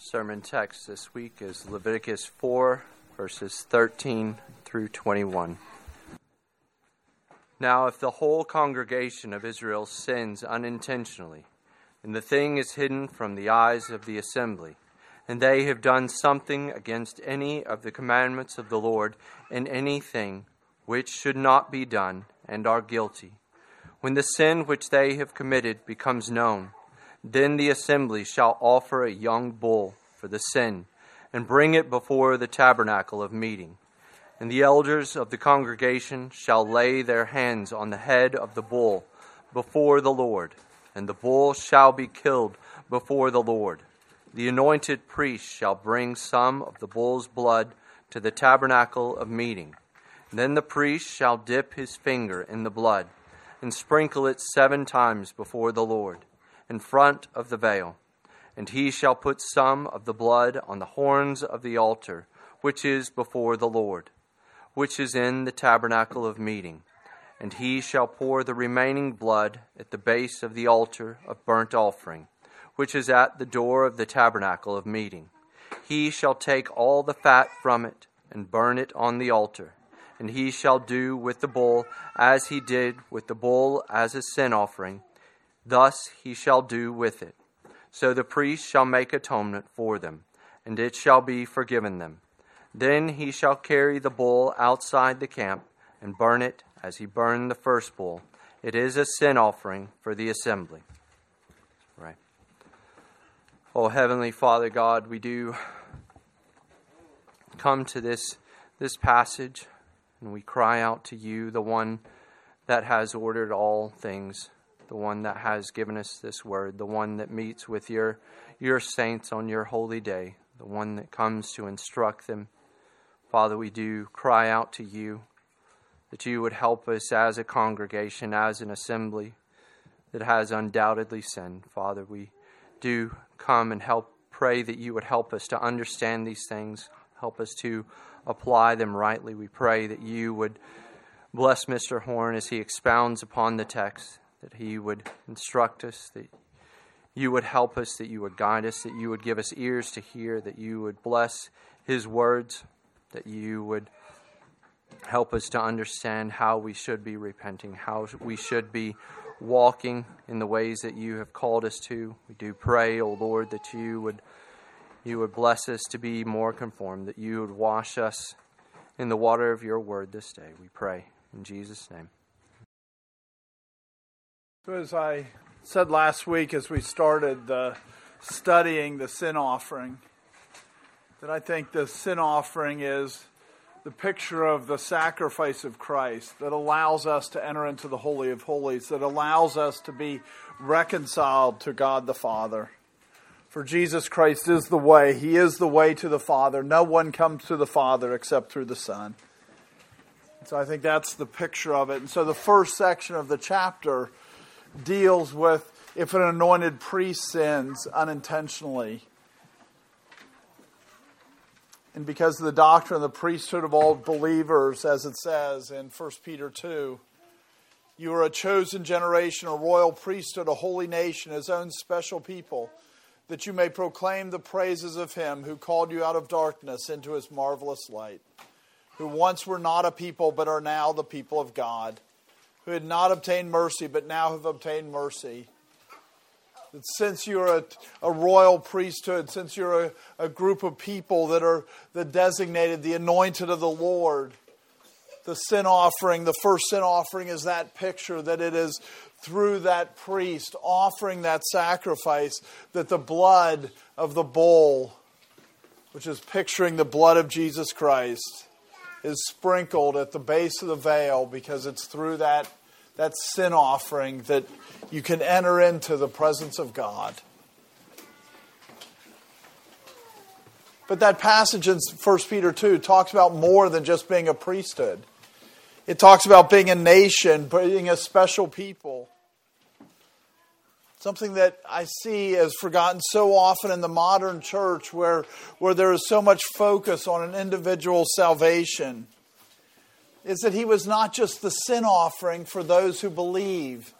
sermon text this week is Leviticus 4, verses 13 through 21. Now, if the whole congregation of Israel sins unintentionally, and the thing is hidden from the eyes of the assembly, and they have done something against any of the commandments of the Lord in anything which should not be done, and are guilty, when the sin which they have committed becomes known, then the assembly shall offer a young bull for the sin, and bring it before the tabernacle of meeting. And the elders of the congregation shall lay their hands on the head of the bull before the Lord, and the bull shall be killed before the Lord. The anointed priest shall bring some of the bull's blood to the tabernacle of meeting. Then the priest shall dip his finger in the blood, and sprinkle it seven times before the Lord in front of the veil. And he shall put some of the blood on the horns of the altar, which is before the Lord, which is in the tabernacle of meeting. And he shall pour the remaining blood at the base of the altar of burnt offering, which is at the door of the tabernacle of meeting. He shall take all the fat from it and burn it on the altar. And he shall do with the bull as he did with the bull as a sin offering Thus he shall do with it. So the priest shall make atonement for them, and it shall be forgiven them. Then he shall carry the bull outside the camp and burn it as he burned the first bull. It is a sin offering for the assembly. Right. Oh, Heavenly Father God, we do come to this, this passage and we cry out to you, the one that has ordered all things the one that has given us this word, the one that meets with your, your saints on your holy day, the one that comes to instruct them. Father, we do cry out to you that you would help us as a congregation, as an assembly that has undoubtedly sinned. Father, we do come and help pray that you would help us to understand these things, help us to apply them rightly. We pray that you would bless Mr. Horn as he expounds upon the text, that He would instruct us, that you would help us, that you would guide us, that you would give us ears to hear, that you would bless His words, that you would help us to understand how we should be repenting, how we should be walking in the ways that you have called us to. We do pray, O oh Lord, that you would you would bless us to be more conformed, that you would wash us in the water of your word this day. We pray in Jesus' name. So, as I said last week as we started the studying the sin offering, that I think the sin offering is the picture of the sacrifice of Christ that allows us to enter into the Holy of Holies, that allows us to be reconciled to God the Father. For Jesus Christ is the way, He is the way to the Father. No one comes to the Father except through the Son. So I think that's the picture of it. And so the first section of the chapter deals with if an anointed priest sins unintentionally. And because of the doctrine of the priesthood of all believers, as it says in 1 Peter 2, you are a chosen generation, a royal priesthood, a holy nation, his own special people, that you may proclaim the praises of him who called you out of darkness into his marvelous light, who once were not a people, but are now the people of God who had not obtained mercy, but now have obtained mercy. That since you're a, a royal priesthood, since you're a, a group of people that are the designated, the anointed of the Lord, the sin offering, the first sin offering is that picture that it is through that priest offering that sacrifice that the blood of the bull, which is picturing the blood of Jesus Christ, is sprinkled at the base of the veil because it's through that that sin offering that you can enter into the presence of God. But that passage in 1 Peter 2 talks about more than just being a priesthood. It talks about being a nation, being a special people. Something that I see as forgotten so often in the modern church where, where there is so much focus on an individual salvation is that he was not just the sin offering for those who believe.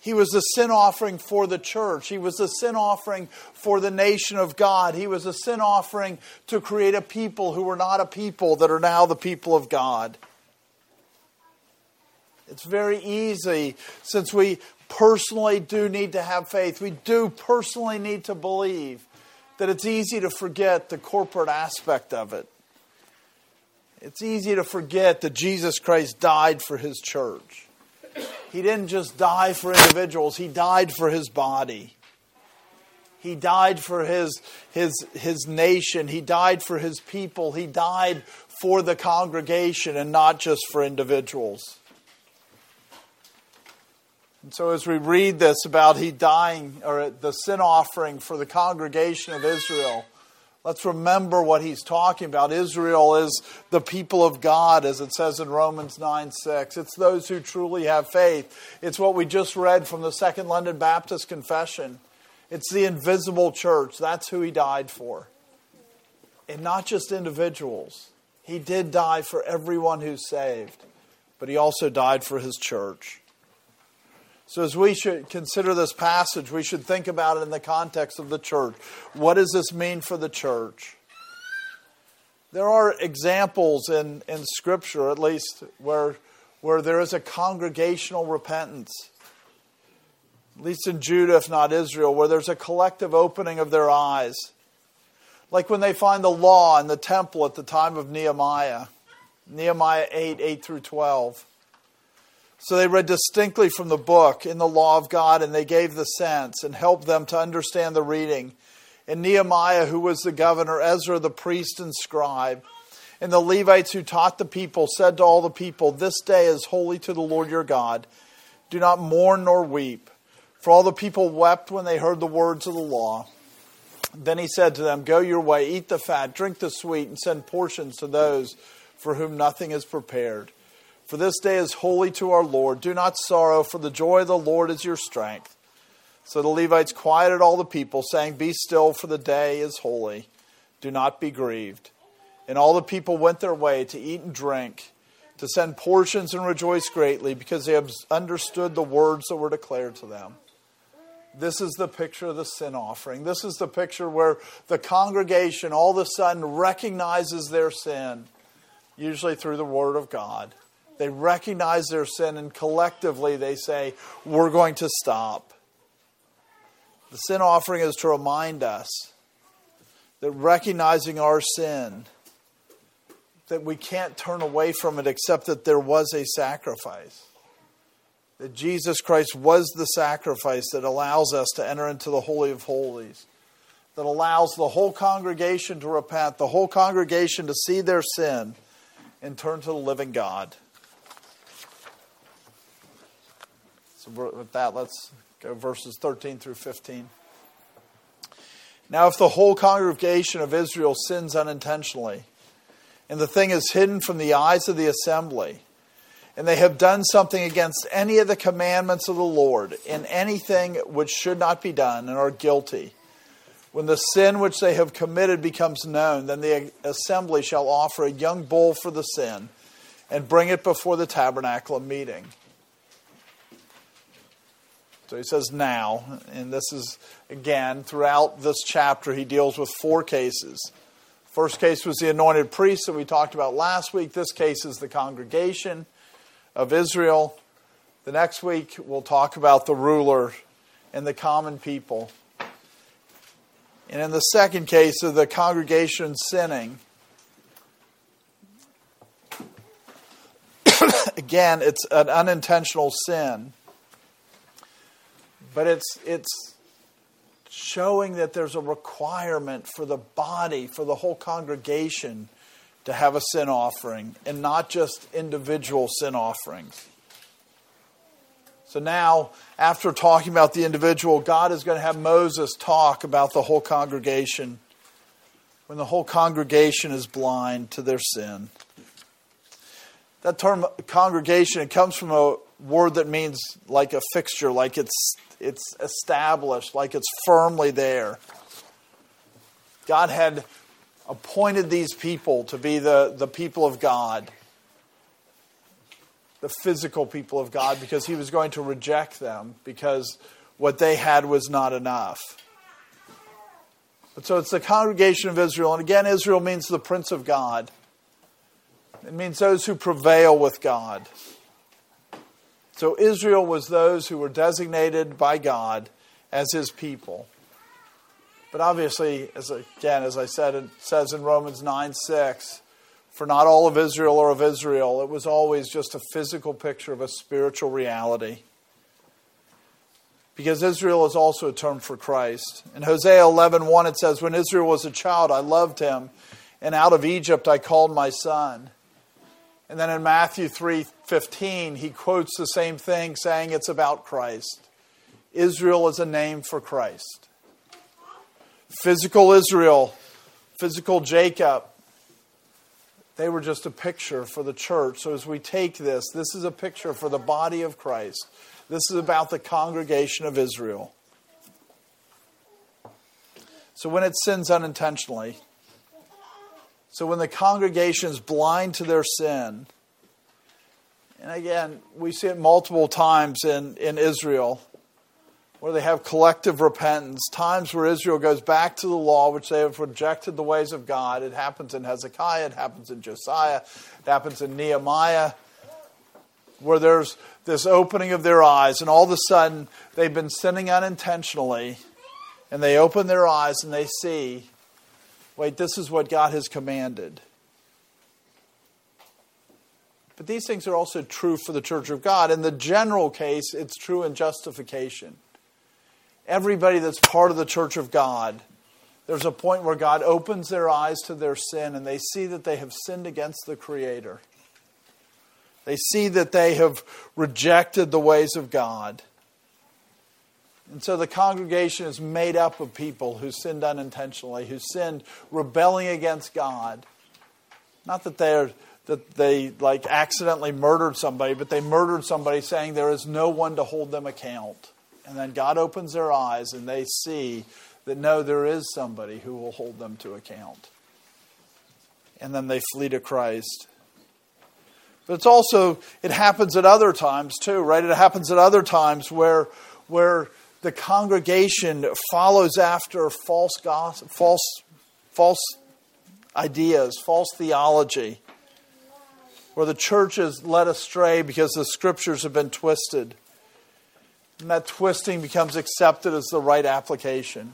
He was a sin offering for the church. He was a sin offering for the nation of God. He was a sin offering to create a people who were not a people that are now the people of God. It's very easy since we personally do need to have faith. We do personally need to believe that it's easy to forget the corporate aspect of it. It's easy to forget that Jesus Christ died for his church. He didn't just die for individuals, he died for his body. He died for his, his, his nation. He died for his people. He died for the congregation and not just for individuals. And so, as we read this about he dying, or the sin offering for the congregation of Israel, Let's remember what he's talking about. Israel is the people of God, as it says in Romans 9 6. It's those who truly have faith. It's what we just read from the Second London Baptist Confession. It's the invisible church. That's who he died for. And not just individuals. He did die for everyone who's saved, but he also died for his church. So, as we should consider this passage, we should think about it in the context of the church. What does this mean for the church? There are examples in, in Scripture, at least, where, where there is a congregational repentance. At least in Judah, if not Israel, where there's a collective opening of their eyes. Like when they find the law in the temple at the time of Nehemiah, Nehemiah 8 8 through 12. So they read distinctly from the book in the law of God, and they gave the sense and helped them to understand the reading. And Nehemiah, who was the governor, Ezra the priest and scribe, and the Levites who taught the people, said to all the people, This day is holy to the Lord your God. Do not mourn nor weep. For all the people wept when they heard the words of the law. Then he said to them, Go your way, eat the fat, drink the sweet, and send portions to those for whom nothing is prepared for this day is holy to our Lord. Do not sorrow, for the joy of the Lord is your strength. So the Levites quieted all the people, saying, Be still, for the day is holy. Do not be grieved. And all the people went their way to eat and drink, to send portions and rejoice greatly, because they understood the words that were declared to them. This is the picture of the sin offering. This is the picture where the congregation all of a sudden recognizes their sin, usually through the Word of God they recognize their sin and collectively they say, We're going to stop. The sin offering is to remind us that recognizing our sin, that we can't turn away from it except that there was a sacrifice. That Jesus Christ was the sacrifice that allows us to enter into the Holy of Holies, that allows the whole congregation to repent, the whole congregation to see their sin and turn to the living God. So, with that, let's go verses 13 through 15. Now, if the whole congregation of Israel sins unintentionally, and the thing is hidden from the eyes of the assembly, and they have done something against any of the commandments of the Lord in anything which should not be done, and are guilty, when the sin which they have committed becomes known, then the assembly shall offer a young bull for the sin, and bring it before the tabernacle of meeting. So he says now, and this is again throughout this chapter, he deals with four cases. First case was the anointed priest that we talked about last week. This case is the congregation of Israel. The next week, we'll talk about the ruler and the common people. And in the second case of the congregation sinning, again, it's an unintentional sin. But it's, it's showing that there's a requirement for the body, for the whole congregation to have a sin offering and not just individual sin offerings. So now, after talking about the individual, God is going to have Moses talk about the whole congregation when the whole congregation is blind to their sin. That term congregation, it comes from a word that means like a fixture, like it's it's established, like it's firmly there. God had appointed these people to be the, the people of God. the physical people of God because he was going to reject them because what they had was not enough. But so it's the congregation of Israel. And again, Israel means the prince of God, it means those who prevail with God. So Israel was those who were designated by God as his people. But obviously, as again, as I said, it says in Romans 9 6, for not all of Israel are of Israel. It was always just a physical picture of a spiritual reality. Because Israel is also a term for Christ. In Hosea 11:1 1, it says, When Israel was a child, I loved him, and out of Egypt I called my son. And then in Matthew 3:15, he quotes the same thing, saying it's about Christ. Israel is a name for Christ. Physical Israel, physical Jacob, they were just a picture for the church. So as we take this, this is a picture for the body of Christ. This is about the congregation of Israel. So when it sins unintentionally, so when the congregation is blind to their sin, and again, we see it multiple times in, in Israel where they have collective repentance, times where Israel goes back to the law, which they have rejected the ways of God. It happens in Hezekiah, it happens in Josiah, it happens in Nehemiah, where there's this opening of their eyes, and all of a sudden they've been sinning unintentionally, and they open their eyes and they see wait, this is what God has commanded. But these things are also true for the church of God. In the general case, it's true in justification everybody that's part of the church of God, there's a point where God opens their eyes to their sin and they see that they have sinned against the Creator. They see that they have rejected the ways of God. And so the congregation is made up of people who sinned unintentionally, who sinned rebelling against God. Not that they're that they like accidentally murdered somebody, but they murdered somebody saying there is no one to hold them account. And then God opens their eyes and they see that no, there is somebody who will hold them to account. And then they flee to Christ. But it's also, it happens at other times too, right? It happens at other times where, where the congregation follows after false false, false ideas, false theology, where the church is led astray because the scriptures have been twisted. And that twisting becomes accepted as the right application.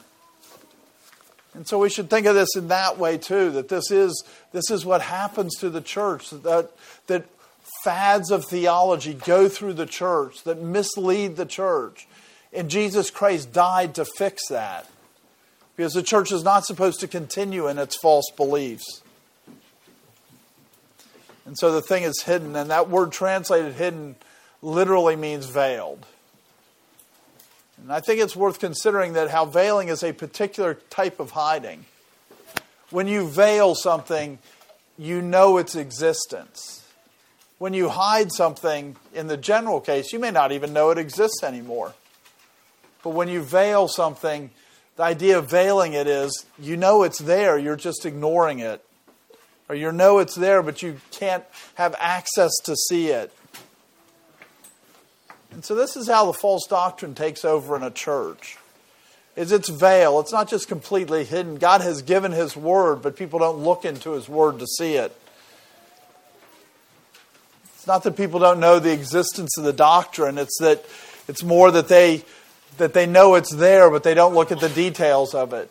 And so we should think of this in that way too, that this is, this is what happens to the church, that, that fads of theology go through the church, that mislead the church. And Jesus Christ died to fix that. Because the church is not supposed to continue in its false beliefs. And so the thing is hidden, and that word translated hidden literally means veiled. And I think it's worth considering that how veiling is a particular type of hiding. When you veil something, you know its existence. When you hide something, in the general case, you may not even know it exists anymore. But when you veil something, the idea of veiling it is you know it's there, you're just ignoring it. Or you know it's there, but you can't have access to see it. And so this is how the false doctrine takes over in a church. Is its veil. It's not just completely hidden. God has given his word, but people don't look into his word to see it. It's not that people don't know the existence of the doctrine, it's that it's more that they that they know it's there, but they don't look at the details of it.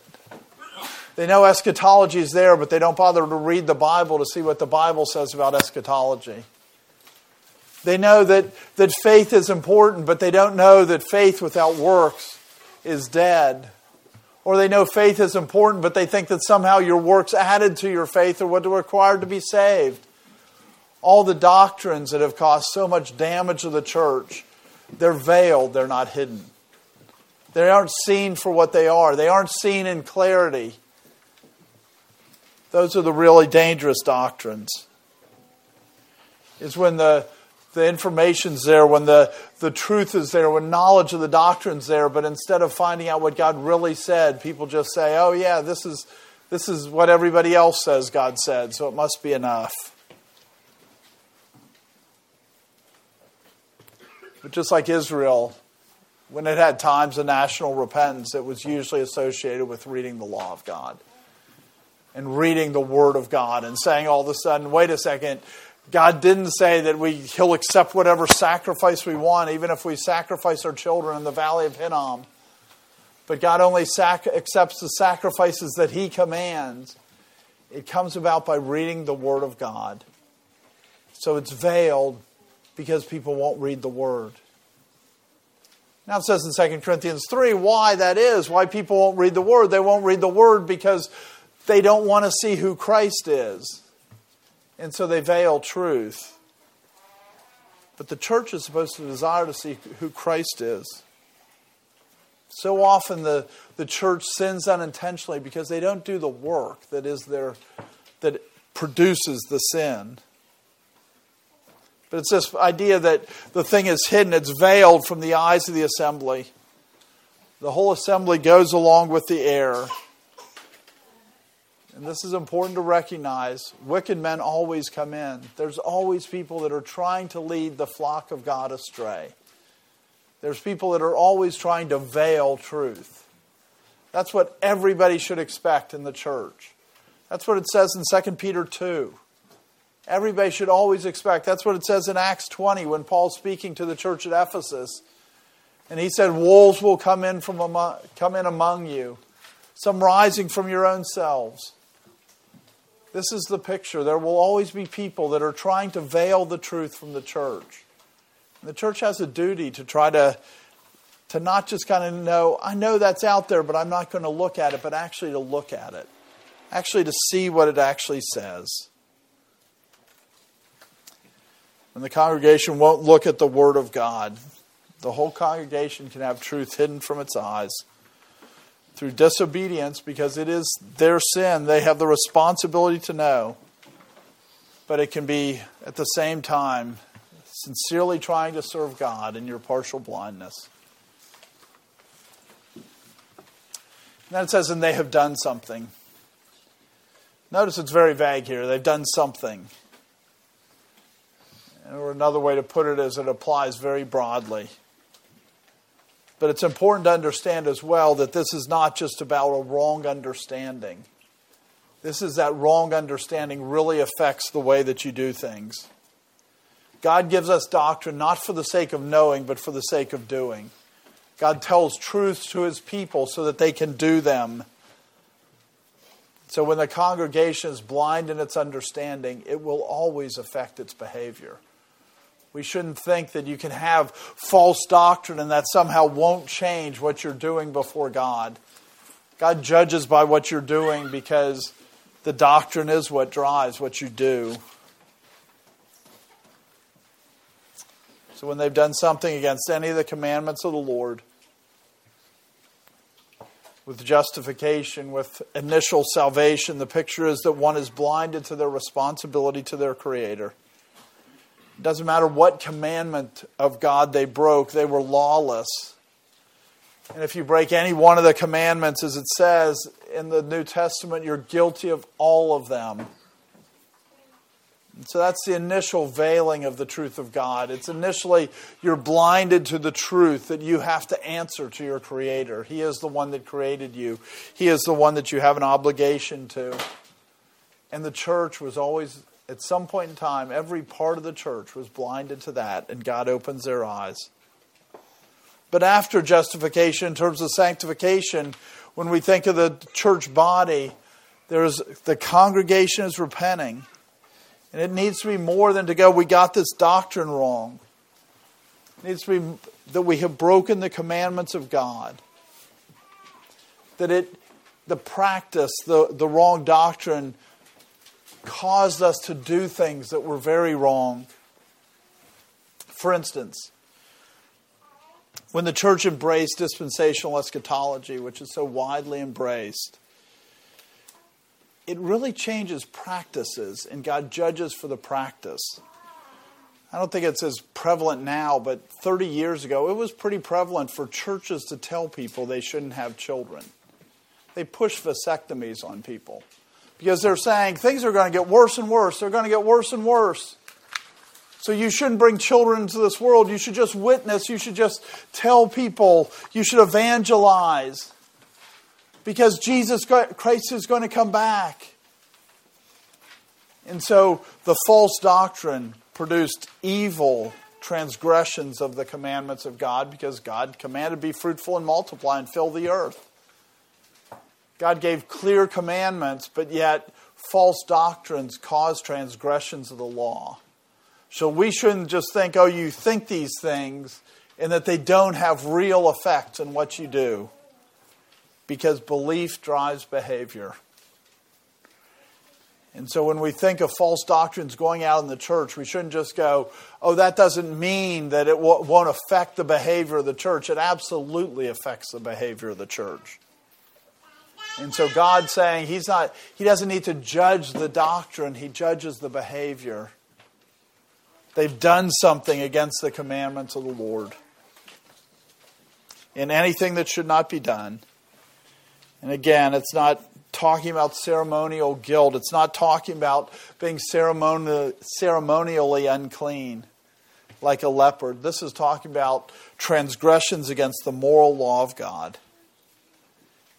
They know eschatology is there, but they don't bother to read the Bible to see what the Bible says about eschatology. They know that, that faith is important, but they don't know that faith without works is dead. Or they know faith is important, but they think that somehow your works added to your faith are what are required to be saved. All the doctrines that have caused so much damage to the church, they're veiled, they're not hidden. They aren't seen for what they are, they aren't seen in clarity. Those are the really dangerous doctrines. Is when the the information's there, when the, the truth is there, when knowledge of the doctrine's there, but instead of finding out what God really said, people just say, oh, yeah, this is, this is what everybody else says God said, so it must be enough. But just like Israel, when it had times of national repentance, it was usually associated with reading the law of God and reading the Word of God and saying all of a sudden, wait a second, God didn't say that we, He'll accept whatever sacrifice we want, even if we sacrifice our children in the valley of Hinnom. But God only sac- accepts the sacrifices that He commands. It comes about by reading the Word of God. So it's veiled because people won't read the Word. Now it says in 2 Corinthians 3 why that is, why people won't read the Word. They won't read the Word because they don't want to see who Christ is. And so they veil truth. But the church is supposed to desire to see who Christ is. So often the, the church sins unintentionally because they don't do the work that is their that produces the sin. But it's this idea that the thing is hidden, it's veiled from the eyes of the assembly. The whole assembly goes along with the air. And this is important to recognize. Wicked men always come in. There's always people that are trying to lead the flock of God astray. There's people that are always trying to veil truth. That's what everybody should expect in the church. That's what it says in 2 Peter 2. Everybody should always expect. That's what it says in Acts 20 when Paul's speaking to the church at Ephesus. And he said, Wolves will come in, from among, come in among you, some rising from your own selves. This is the picture. There will always be people that are trying to veil the truth from the church. The church has a duty to try to, to not just kind of know, I know that's out there, but I'm not going to look at it, but actually to look at it. Actually to see what it actually says. And the congregation won't look at the Word of God. The whole congregation can have truth hidden from its eyes. Through disobedience, because it is their sin, they have the responsibility to know. But it can be, at the same time, sincerely trying to serve God in your partial blindness. And then it says, and they have done something. Notice it's very vague here. They've done something. Or another way to put it is it applies very broadly. But it's important to understand as well that this is not just about a wrong understanding. This is that wrong understanding really affects the way that you do things. God gives us doctrine not for the sake of knowing, but for the sake of doing. God tells truths to his people so that they can do them. So when the congregation is blind in its understanding, it will always affect its behavior. We shouldn't think that you can have false doctrine and that somehow won't change what you're doing before God. God judges by what you're doing because the doctrine is what drives what you do. So when they've done something against any of the commandments of the Lord, with justification, with initial salvation, the picture is that one is blinded to their responsibility to their Creator. It doesn't matter what commandment of God they broke, they were lawless. And if you break any one of the commandments, as it says in the New Testament, you're guilty of all of them. So that's the initial veiling of the truth of God. It's initially you're blinded to the truth that you have to answer to your Creator. He is the one that created you, He is the one that you have an obligation to. And the church was always, at some point in time, every part of the church was blinded to that, and God opens their eyes. But after justification, in terms of sanctification, when we think of the church body, there's the congregation is repenting and it needs to be more than to go, we got this doctrine wrong. It needs to be that we have broken the commandments of God. That it, the practice, the, the wrong doctrine, caused us to do things that were very wrong. For instance, when the church embraced dispensational eschatology, which is so widely embraced, it really changes practices, and God judges for the practice. I don't think it's as prevalent now, but 30 years ago, it was pretty prevalent for churches to tell people they shouldn't have children. They push vasectomies on people because they're saying things are going to get worse and worse. They're going to get worse and worse. So you shouldn't bring children into this world. You should just witness. You should just tell people. You should evangelize. Because Jesus Christ is going to come back. And so the false doctrine produced evil transgressions of the commandments of God because God commanded be fruitful and multiply and fill the earth. God gave clear commandments, but yet false doctrines cause transgressions of the law. So we shouldn't just think, oh, you think these things, and that they don't have real effects in what you do. Because belief drives behavior. And so when we think of false doctrines going out in the church, we shouldn't just go, oh, that doesn't mean that it won't affect the behavior of the church. It absolutely affects the behavior of the church. And so God's saying he's not, he doesn't need to judge the doctrine, he judges the behavior. They've done something against the commandments of the Lord. In anything that should not be done. And again, it's not talking about ceremonial guilt. It's not talking about being ceremonially unclean like a leopard. This is talking about transgressions against the moral law of God.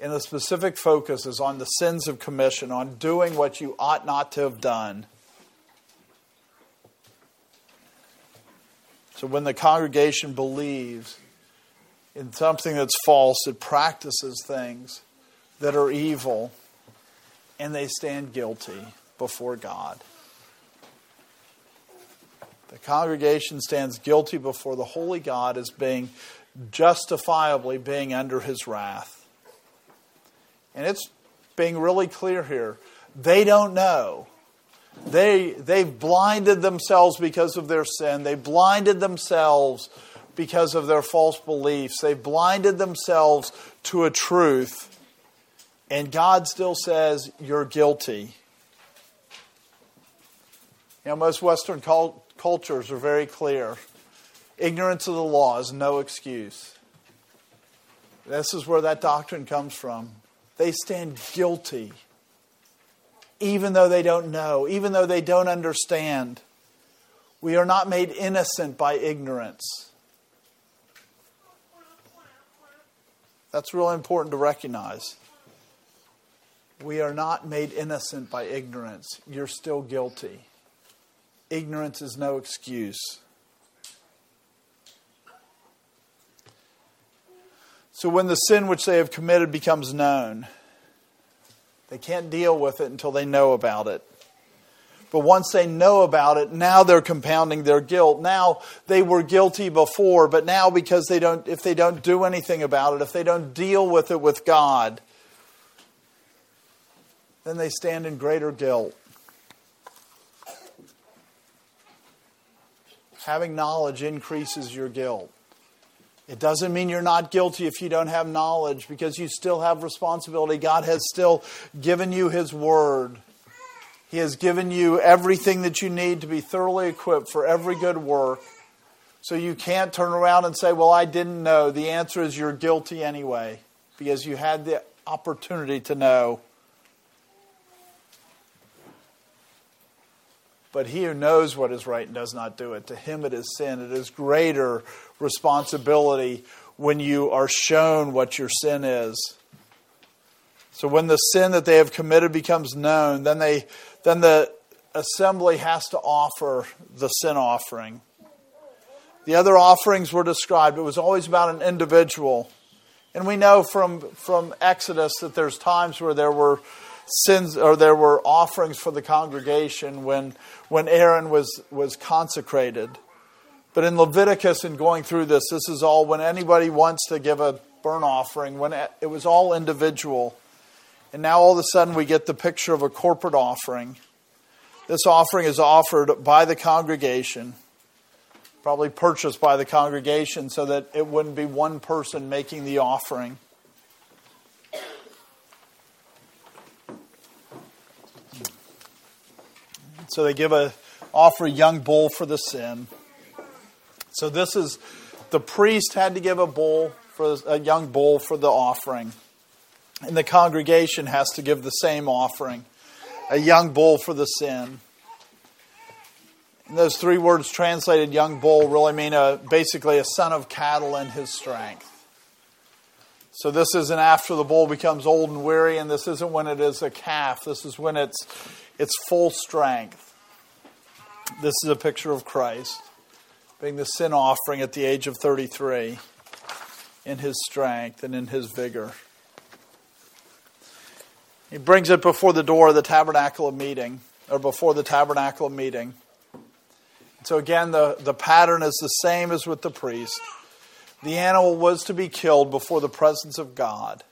And the specific focus is on the sins of commission, on doing what you ought not to have done. So when the congregation believes in something that's false, it practices things that are evil, and they stand guilty before God. The congregation stands guilty before the holy God as being justifiably being under his wrath. And it's being really clear here. They don't know. They, they've blinded themselves because of their sin. They blinded themselves because of their false beliefs. They've blinded themselves to a truth and God still says, You're guilty. You know, most Western cult- cultures are very clear. Ignorance of the law is no excuse. This is where that doctrine comes from. They stand guilty, even though they don't know, even though they don't understand. We are not made innocent by ignorance. That's really important to recognize. We are not made innocent by ignorance. You're still guilty. Ignorance is no excuse. So when the sin which they have committed becomes known, they can't deal with it until they know about it. But once they know about it, now they're compounding their guilt. Now they were guilty before, but now because they don't if they don't do anything about it, if they don't deal with it with God, then they stand in greater guilt. Having knowledge increases your guilt. It doesn't mean you're not guilty if you don't have knowledge because you still have responsibility. God has still given you His Word. He has given you everything that you need to be thoroughly equipped for every good work. So you can't turn around and say, Well, I didn't know. The answer is you're guilty anyway because you had the opportunity to know. But he who knows what is right and does not do it, to him it is sin. It is greater responsibility when you are shown what your sin is. So when the sin that they have committed becomes known, then they then the assembly has to offer the sin offering. The other offerings were described. It was always about an individual. And we know from, from Exodus that there's times where there were sins or there were offerings for the congregation when when Aaron was was consecrated. But in Leviticus and going through this, this is all when anybody wants to give a burnt offering, when it was all individual. And now all of a sudden we get the picture of a corporate offering. This offering is offered by the congregation, probably purchased by the congregation so that it wouldn't be one person making the offering. So they give a offer a young bull for the sin. So this is the priest had to give a bull for a young bull for the offering. And the congregation has to give the same offering, a young bull for the sin. And those three words translated young bull really mean a, basically a son of cattle in his strength. So this isn't after the bull becomes old and weary, and this isn't when it is a calf. This is when it's its full strength. This is a picture of Christ being the sin offering at the age of 33 in his strength and in his vigor. He brings it before the door of the tabernacle of meeting, or before the tabernacle of meeting. So again, the, the pattern is the same as with the priest. The animal was to be killed before the presence of God.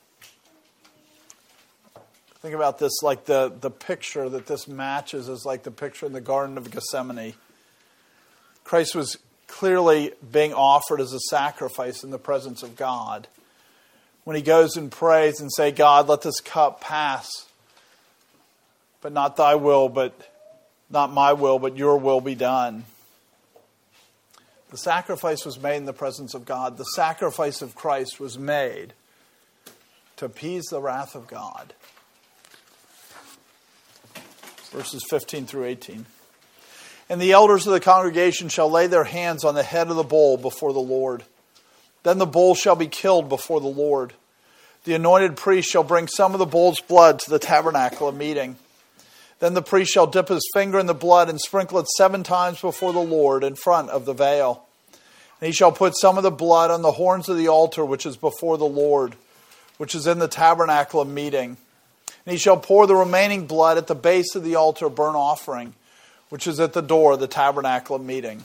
Think about this like the, the picture that this matches is like the picture in the Garden of Gethsemane. Christ was clearly being offered as a sacrifice in the presence of God. When he goes and prays and say, God, let this cup pass, but not thy will, but not my will, but your will be done. The sacrifice was made in the presence of God. The sacrifice of Christ was made to appease the wrath of God. Verses 15 through 18. And the elders of the congregation shall lay their hands on the head of the bull before the Lord. Then the bull shall be killed before the Lord. The anointed priest shall bring some of the bull's blood to the tabernacle of meeting. Then the priest shall dip his finger in the blood and sprinkle it seven times before the Lord in front of the veil. And he shall put some of the blood on the horns of the altar which is before the Lord, which is in the tabernacle of meeting. And he shall pour the remaining blood at the base of the altar of burnt offering which is at the door of the tabernacle of meeting.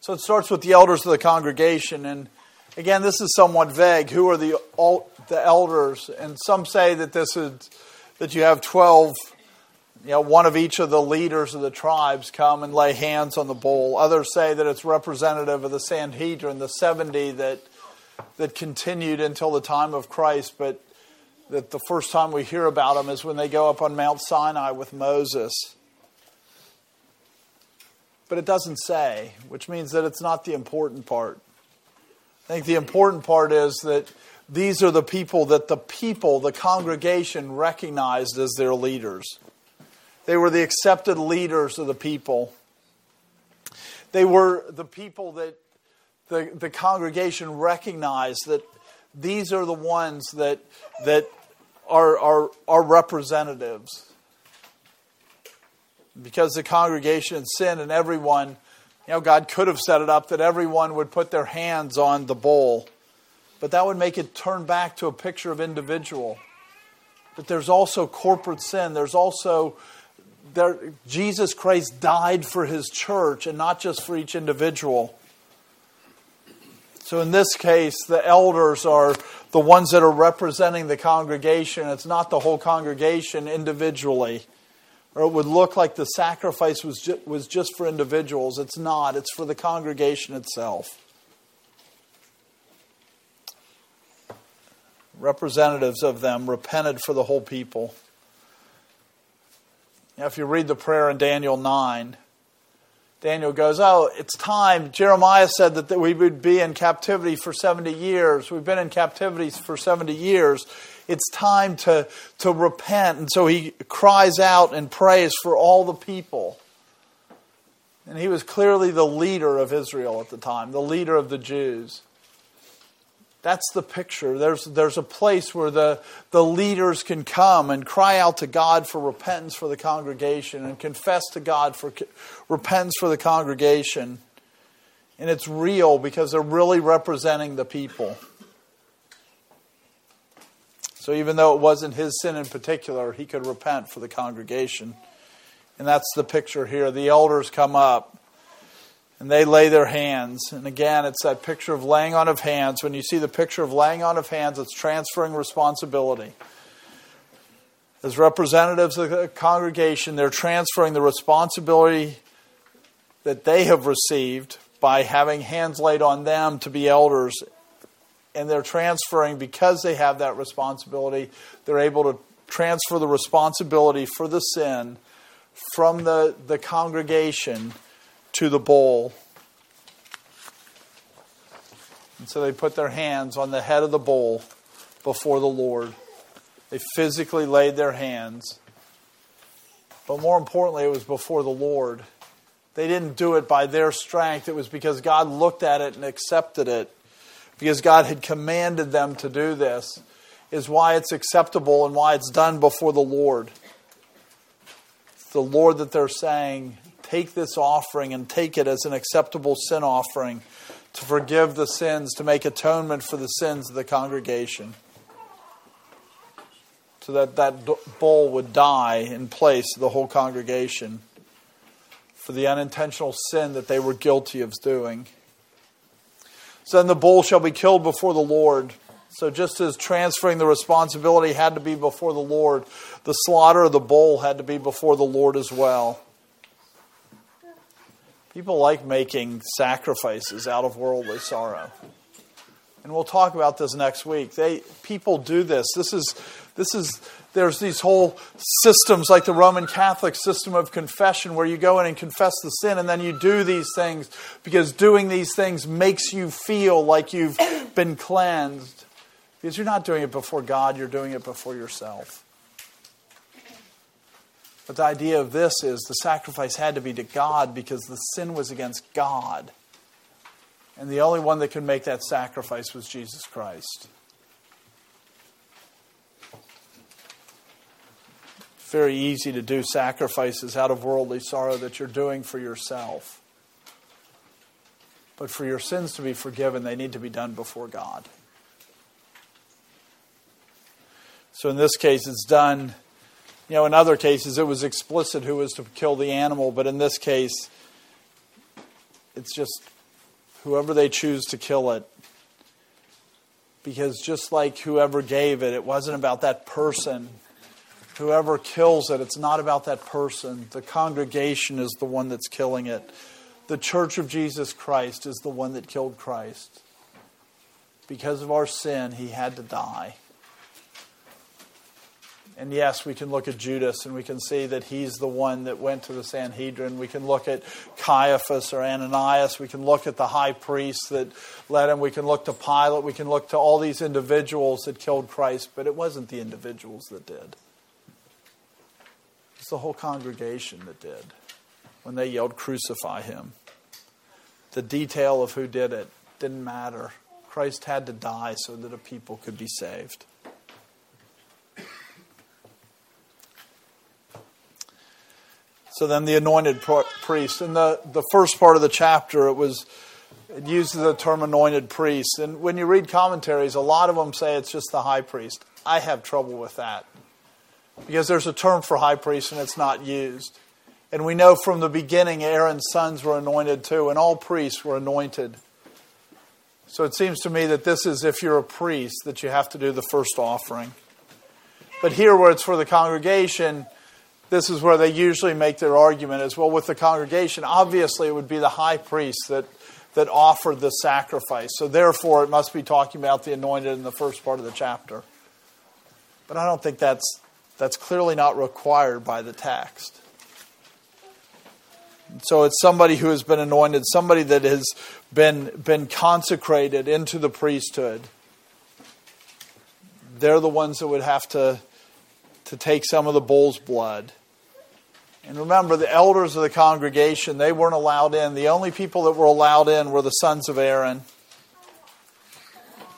So it starts with the elders of the congregation. And again, this is somewhat vague. Who are the, the elders? And some say that this is that you have 12, you know, one of each of the leaders of the tribes come and lay hands on the bull. Others say that it's representative of the Sanhedrin, the 70 that, that continued until the time of Christ, but that the first time we hear about them is when they go up on Mount Sinai with Moses but it doesn't say, which means that it's not the important part. I think the important part is that these are the people that the people, the congregation, recognized as their leaders. They were the accepted leaders of the people. They were the people that the, the congregation recognized that these are the ones that, that are, are, are representatives because the congregation sinned and everyone, you know, God could have set it up that everyone would put their hands on the bowl. But that would make it turn back to a picture of individual. But there's also corporate sin. There's also there, Jesus Christ died for his church and not just for each individual. So in this case, the elders are the ones that are representing the congregation. It's not the whole congregation individually or it would look like the sacrifice was, ju- was just for individuals. It's not, it's for the congregation itself. Representatives of them repented for the whole people. Now, if you read the prayer in Daniel 9, Daniel goes, Oh, it's time. Jeremiah said that we would be in captivity for 70 years. We've been in captivity for 70 years it's time to, to repent. And so he cries out and prays for all the people. And he was clearly the leader of Israel at the time, the leader of the Jews. That's the picture. There's, there's a place where the, the leaders can come and cry out to God for repentance for the congregation and confess to God for repentance for the congregation. And it's real because they're really representing the people. So even though it wasn't his sin in particular, he could repent for the congregation. And that's the picture here. The elders come up and they lay their hands. And again, it's that picture of laying on of hands. When you see the picture of laying on of hands, it's transferring responsibility. As representatives of the congregation, they're transferring the responsibility that they have received by having hands laid on them to be elders and they're transferring because they have that responsibility, they're able to transfer the responsibility for the sin from the, the congregation to the bowl. And so they put their hands on the head of the bowl before the Lord. They physically laid their hands. But more importantly, it was before the Lord. They didn't do it by their strength. It was because God looked at it and accepted it. Because God had commanded them to do this, is why it's acceptable and why it's done before the Lord. It's the Lord that they're saying, take this offering and take it as an acceptable sin offering to forgive the sins, to make atonement for the sins of the congregation. So that that bull would die in place of the whole congregation for the unintentional sin that they were guilty of doing. So then the bull shall be killed before the Lord. So just as transferring the responsibility had to be before the Lord, the slaughter of the bull had to be before the Lord as well. People like making sacrifices out of worldly sorrow. And we'll talk about this next week. They people do this. This is this is there's these whole systems like the Roman Catholic system of confession where you go in and confess the sin and then you do these things because doing these things makes you feel like you've been cleansed. Because you're not doing it before God, you're doing it before yourself. But the idea of this is the sacrifice had to be to God because the sin was against God. And the only one that could make that sacrifice was Jesus Christ. very easy to do sacrifices out of worldly sorrow that you're doing for yourself. But for your sins to be forgiven, they need to be done before God. So in this case, it's done. You know, in other cases, it was explicit who was to kill the animal, but in this case, it's just whoever they choose to kill it. Because just like whoever gave it, it wasn't about that person whoever kills it, it's not about that person. The congregation is the one that's killing it. The church of Jesus Christ is the one that killed Christ. Because of our sin, he had to die. And yes, we can look at Judas and we can see that he's the one that went to the Sanhedrin. We can look at Caiaphas or Ananias. We can look at the high priest that led him. We can look to Pilate. We can look to all these individuals that killed Christ, but it wasn't the individuals that did. It's the whole congregation that did when they yelled, Crucify him. The detail of who did it didn't matter. Christ had to die so that a people could be saved. So then the anointed priest. In the, the first part of the chapter, it was it uses the term anointed priest. And when you read commentaries, a lot of them say it's just the high priest. I have trouble with that because there's a term for high priest and it's not used. And we know from the beginning Aaron's sons were anointed too, and all priests were anointed. So it seems to me that this is if you're a priest that you have to do the first offering. But here, where it's for the congregation, this is where they usually make their argument as well with the congregation. Obviously, it would be the high priest that, that offered the sacrifice. So therefore, it must be talking about the anointed in the first part of the chapter. But I don't think that's that's clearly not required by the text. So it's somebody who has been anointed, somebody that has been, been consecrated into the priesthood. They're the ones that would have to, to take some of the bull's blood. And remember, the elders of the congregation, they weren't allowed in. The only people that were allowed in were the sons of Aaron.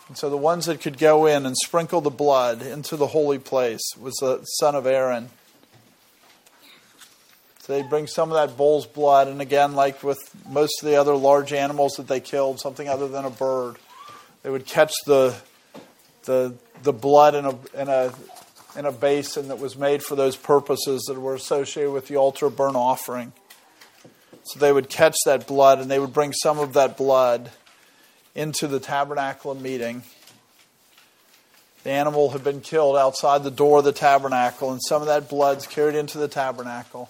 And so the ones that could go in and sprinkle the blood into the holy place was the son of Aaron. So they'd bring some of that bull's blood, and again, like with most of the other large animals that they killed, something other than a bird, they would catch the the the blood in a in a in a basin that was made for those purposes that were associated with the altar burnt offering. So they would catch that blood and they would bring some of that blood into the tabernacle meeting. The animal had been killed outside the door of the tabernacle, and some of that blood's carried into the tabernacle.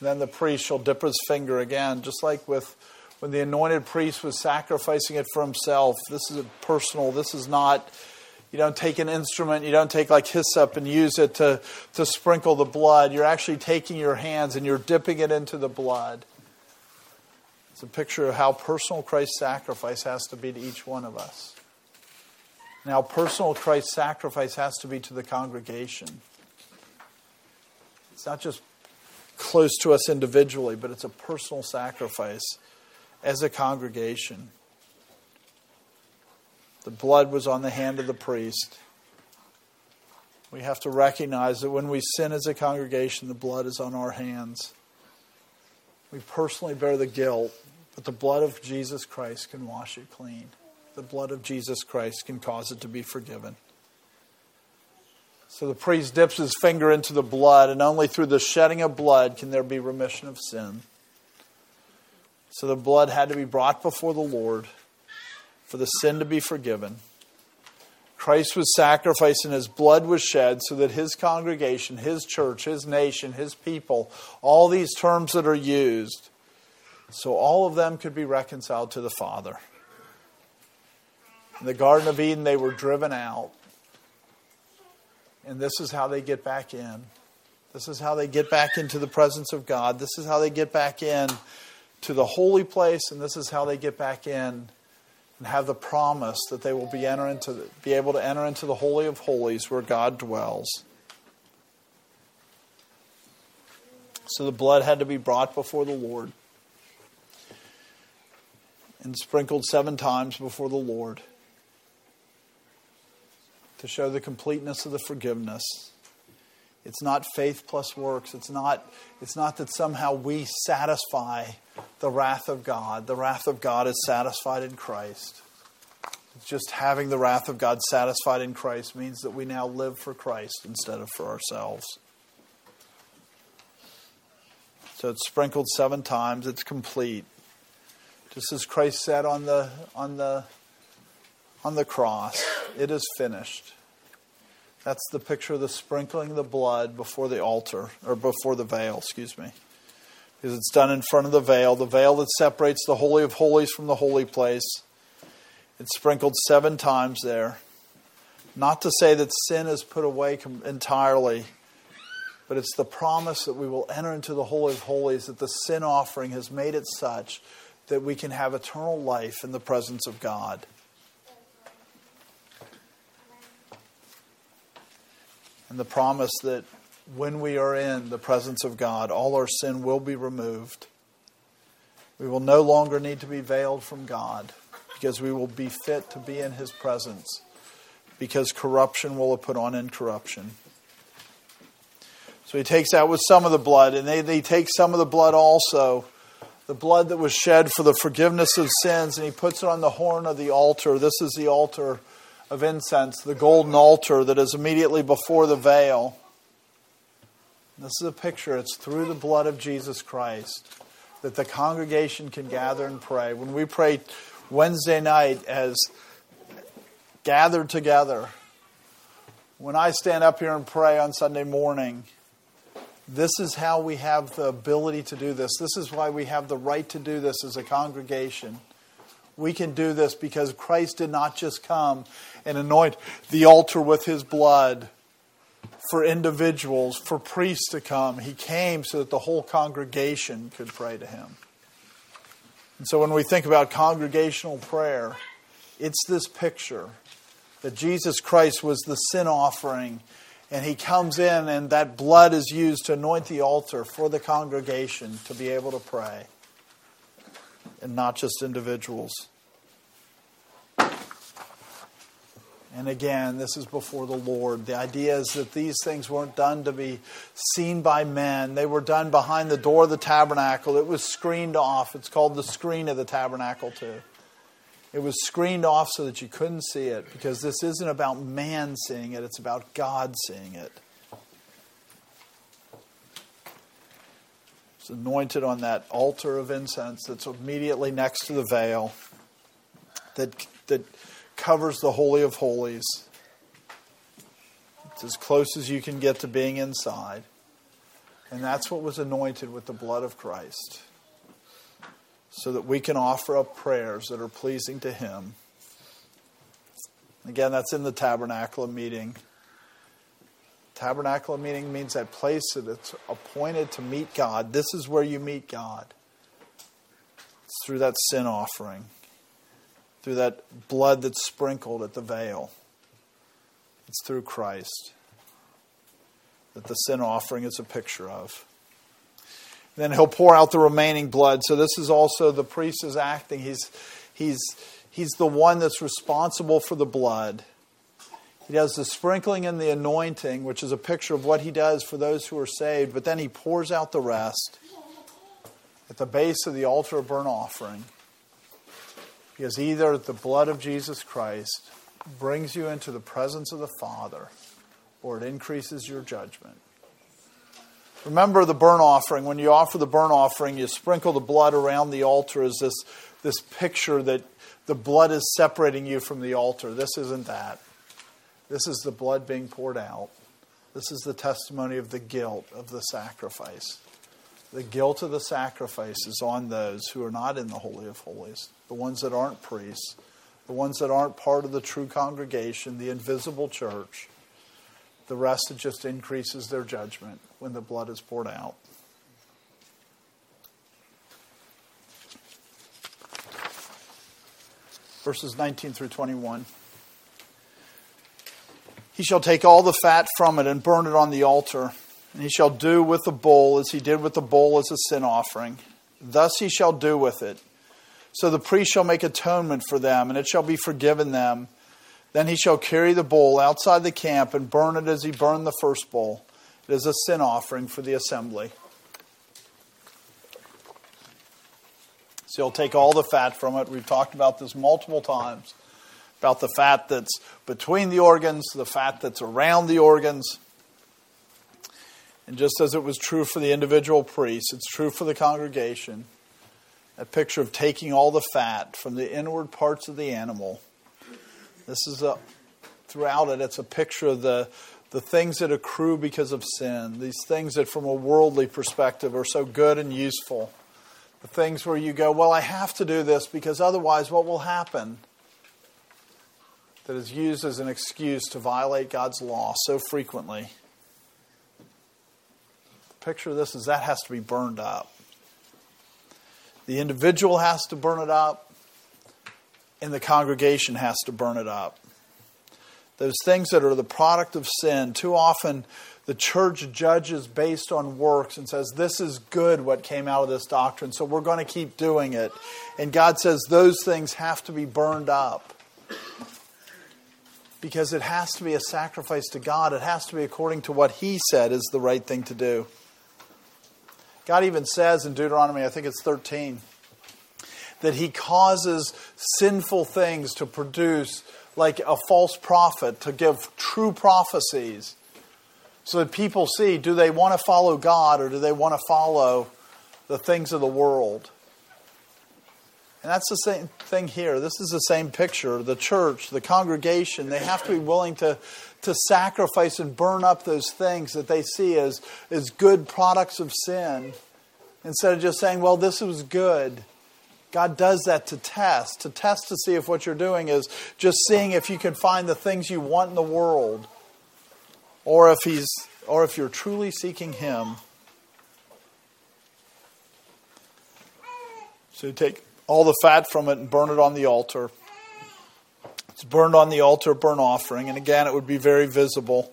Then the priest shall dip his finger again, just like with when the anointed priest was sacrificing it for himself. This is personal. This is not, you don't take an instrument, you don't take like hyssop and use it to, to sprinkle the blood. You're actually taking your hands and you're dipping it into the blood. It's a picture of how personal Christ's sacrifice has to be to each one of us. Now, personal Christ's sacrifice has to be to the congregation. It's not just close to us individually, but it's a personal sacrifice as a congregation. The blood was on the hand of the priest. We have to recognize that when we sin as a congregation, the blood is on our hands. We personally bear the guilt, but the blood of Jesus Christ can wash it clean. The blood of Jesus Christ can cause it to be forgiven. So the priest dips his finger into the blood, and only through the shedding of blood can there be remission of sin. So the blood had to be brought before the Lord for the sin to be forgiven. Christ was sacrificed and his blood was shed so that his congregation, his church, his nation, his people, all these terms that are used, so all of them could be reconciled to the Father. In the Garden of Eden, they were driven out. And this is how they get back in. This is how they get back into the presence of God. This is how they get back in to the holy place, and this is how they get back in and have the promise that they will be, enter into the, be able to enter into the Holy of Holies where God dwells. So the blood had to be brought before the Lord and sprinkled seven times before the Lord to show the completeness of the forgiveness. It's not faith plus works. It's not, it's not that somehow we satisfy the wrath of God. The wrath of God is satisfied in Christ. Just having the wrath of God satisfied in Christ means that we now live for Christ instead of for ourselves. So it's sprinkled seven times, it's complete. Just as Christ said on the on the on the cross, it is finished. That's the picture of the sprinkling of the blood before the altar, or before the veil, excuse me. Because it's done in front of the veil, the veil that separates the Holy of Holies from the holy place. It's sprinkled seven times there. Not to say that sin is put away entirely, but it's the promise that we will enter into the Holy of Holies, that the sin offering has made it such that we can have eternal life in the presence of God. And the promise that when we are in the presence of God, all our sin will be removed. We will no longer need to be veiled from God because we will be fit to be in His presence because corruption will have put on incorruption. So he takes out with some of the blood, and they, they take some of the blood also, the blood that was shed for the forgiveness of sins, and he puts it on the horn of the altar. This is the altar of incense, the golden altar that is immediately before the veil. This is a picture, it's through the blood of Jesus Christ that the congregation can gather and pray. When we pray Wednesday night as gathered together, when I stand up here and pray on Sunday morning, this is how we have the ability to do this. This is why we have the right to do this as a congregation. We can do this because Christ did not just come and anoint the altar with his blood for individuals, for priests to come. He came so that the whole congregation could pray to him. And so when we think about congregational prayer, it's this picture that Jesus Christ was the sin offering, and he comes in, and that blood is used to anoint the altar for the congregation to be able to pray and not just individuals. And again, this is before the Lord. The idea is that these things weren't done to be seen by men. They were done behind the door of the tabernacle. It was screened off. It's called the screen of the tabernacle, too. It was screened off so that you couldn't see it because this isn't about man seeing it, it's about God seeing it. It's anointed on that altar of incense that's immediately next to the veil that, covers the Holy of Holies. It's as close as you can get to being inside. And that's what was anointed with the blood of Christ. So that we can offer up prayers that are pleasing to Him. Again, that's in the tabernacle meeting. Tabernacle meeting means that place that it's appointed to meet God. This is where you meet God. It's through that sin offering, through that blood that's sprinkled at the veil. It's through Christ that the sin offering is a picture of. then he'll pour out the remaining blood. So this is also the priest is acting. He's, he's, he's the one that's responsible for the blood. He does the sprinkling and the anointing, which is a picture of what he does for those who are saved, but then he pours out the rest at the base of the altar of burnt offering. Because either the blood of Jesus Christ brings you into the presence of the Father or it increases your judgment. Remember the burnt offering. When you offer the burnt offering, you sprinkle the blood around the altar as this, this picture that the blood is separating you from the altar. This isn't that. This is the blood being poured out. This is the testimony of the guilt of the sacrifice. The guilt of the sacrifice is on those who are not in the Holy of Holies, the ones that aren't priests, the ones that aren't part of the true congregation, the invisible church. The rest, it just increases their judgment when the blood is poured out. Verses 19 through 21. He shall take all the fat from it and burn it on the altar, and he shall do with the bull as he did with the bull as a sin offering. Thus he shall do with it. So the priest shall make atonement for them, and it shall be forgiven them then he shall carry the bull outside the camp and burn it as he burned the first bull. It is a sin offering for the assembly. So he'll take all the fat from it. We've talked about this multiple times about the fat that's between the organs, the fat that's around the organs. And just as it was true for the individual priests, it's true for the congregation. A picture of taking all the fat from the inward parts of the animal this is a throughout it. It's a picture of the the things that accrue because of sin. These things that, from a worldly perspective, are so good and useful. The things where you go, well, I have to do this because otherwise, what will happen? That is used as an excuse to violate God's law so frequently. The picture of this is that has to be burned up. The individual has to burn it up and the congregation has to burn it up. Those things that are the product of sin, too often the church judges based on works and says, This is good what came out of this doctrine, so we're going to keep doing it. And God says those things have to be burned up because it has to be a sacrifice to God. It has to be according to what He said is the right thing to do. God even says in Deuteronomy, I think it's 13, that he causes sinful things to produce, like a false prophet, to give true prophecies. So that people see do they want to follow God or do they want to follow the things of the world? And that's the same thing here. This is the same picture. The church, the congregation, they have to be willing to, to sacrifice and burn up those things that they see as, as good products of sin instead of just saying, well, this was good. God does that to test, to test to see if what you're doing is just seeing if you can find the things you want in the world or if he's or if you're truly seeking him. So you take all the fat from it and burn it on the altar. It's burned on the altar burnt offering, and again it would be very visible.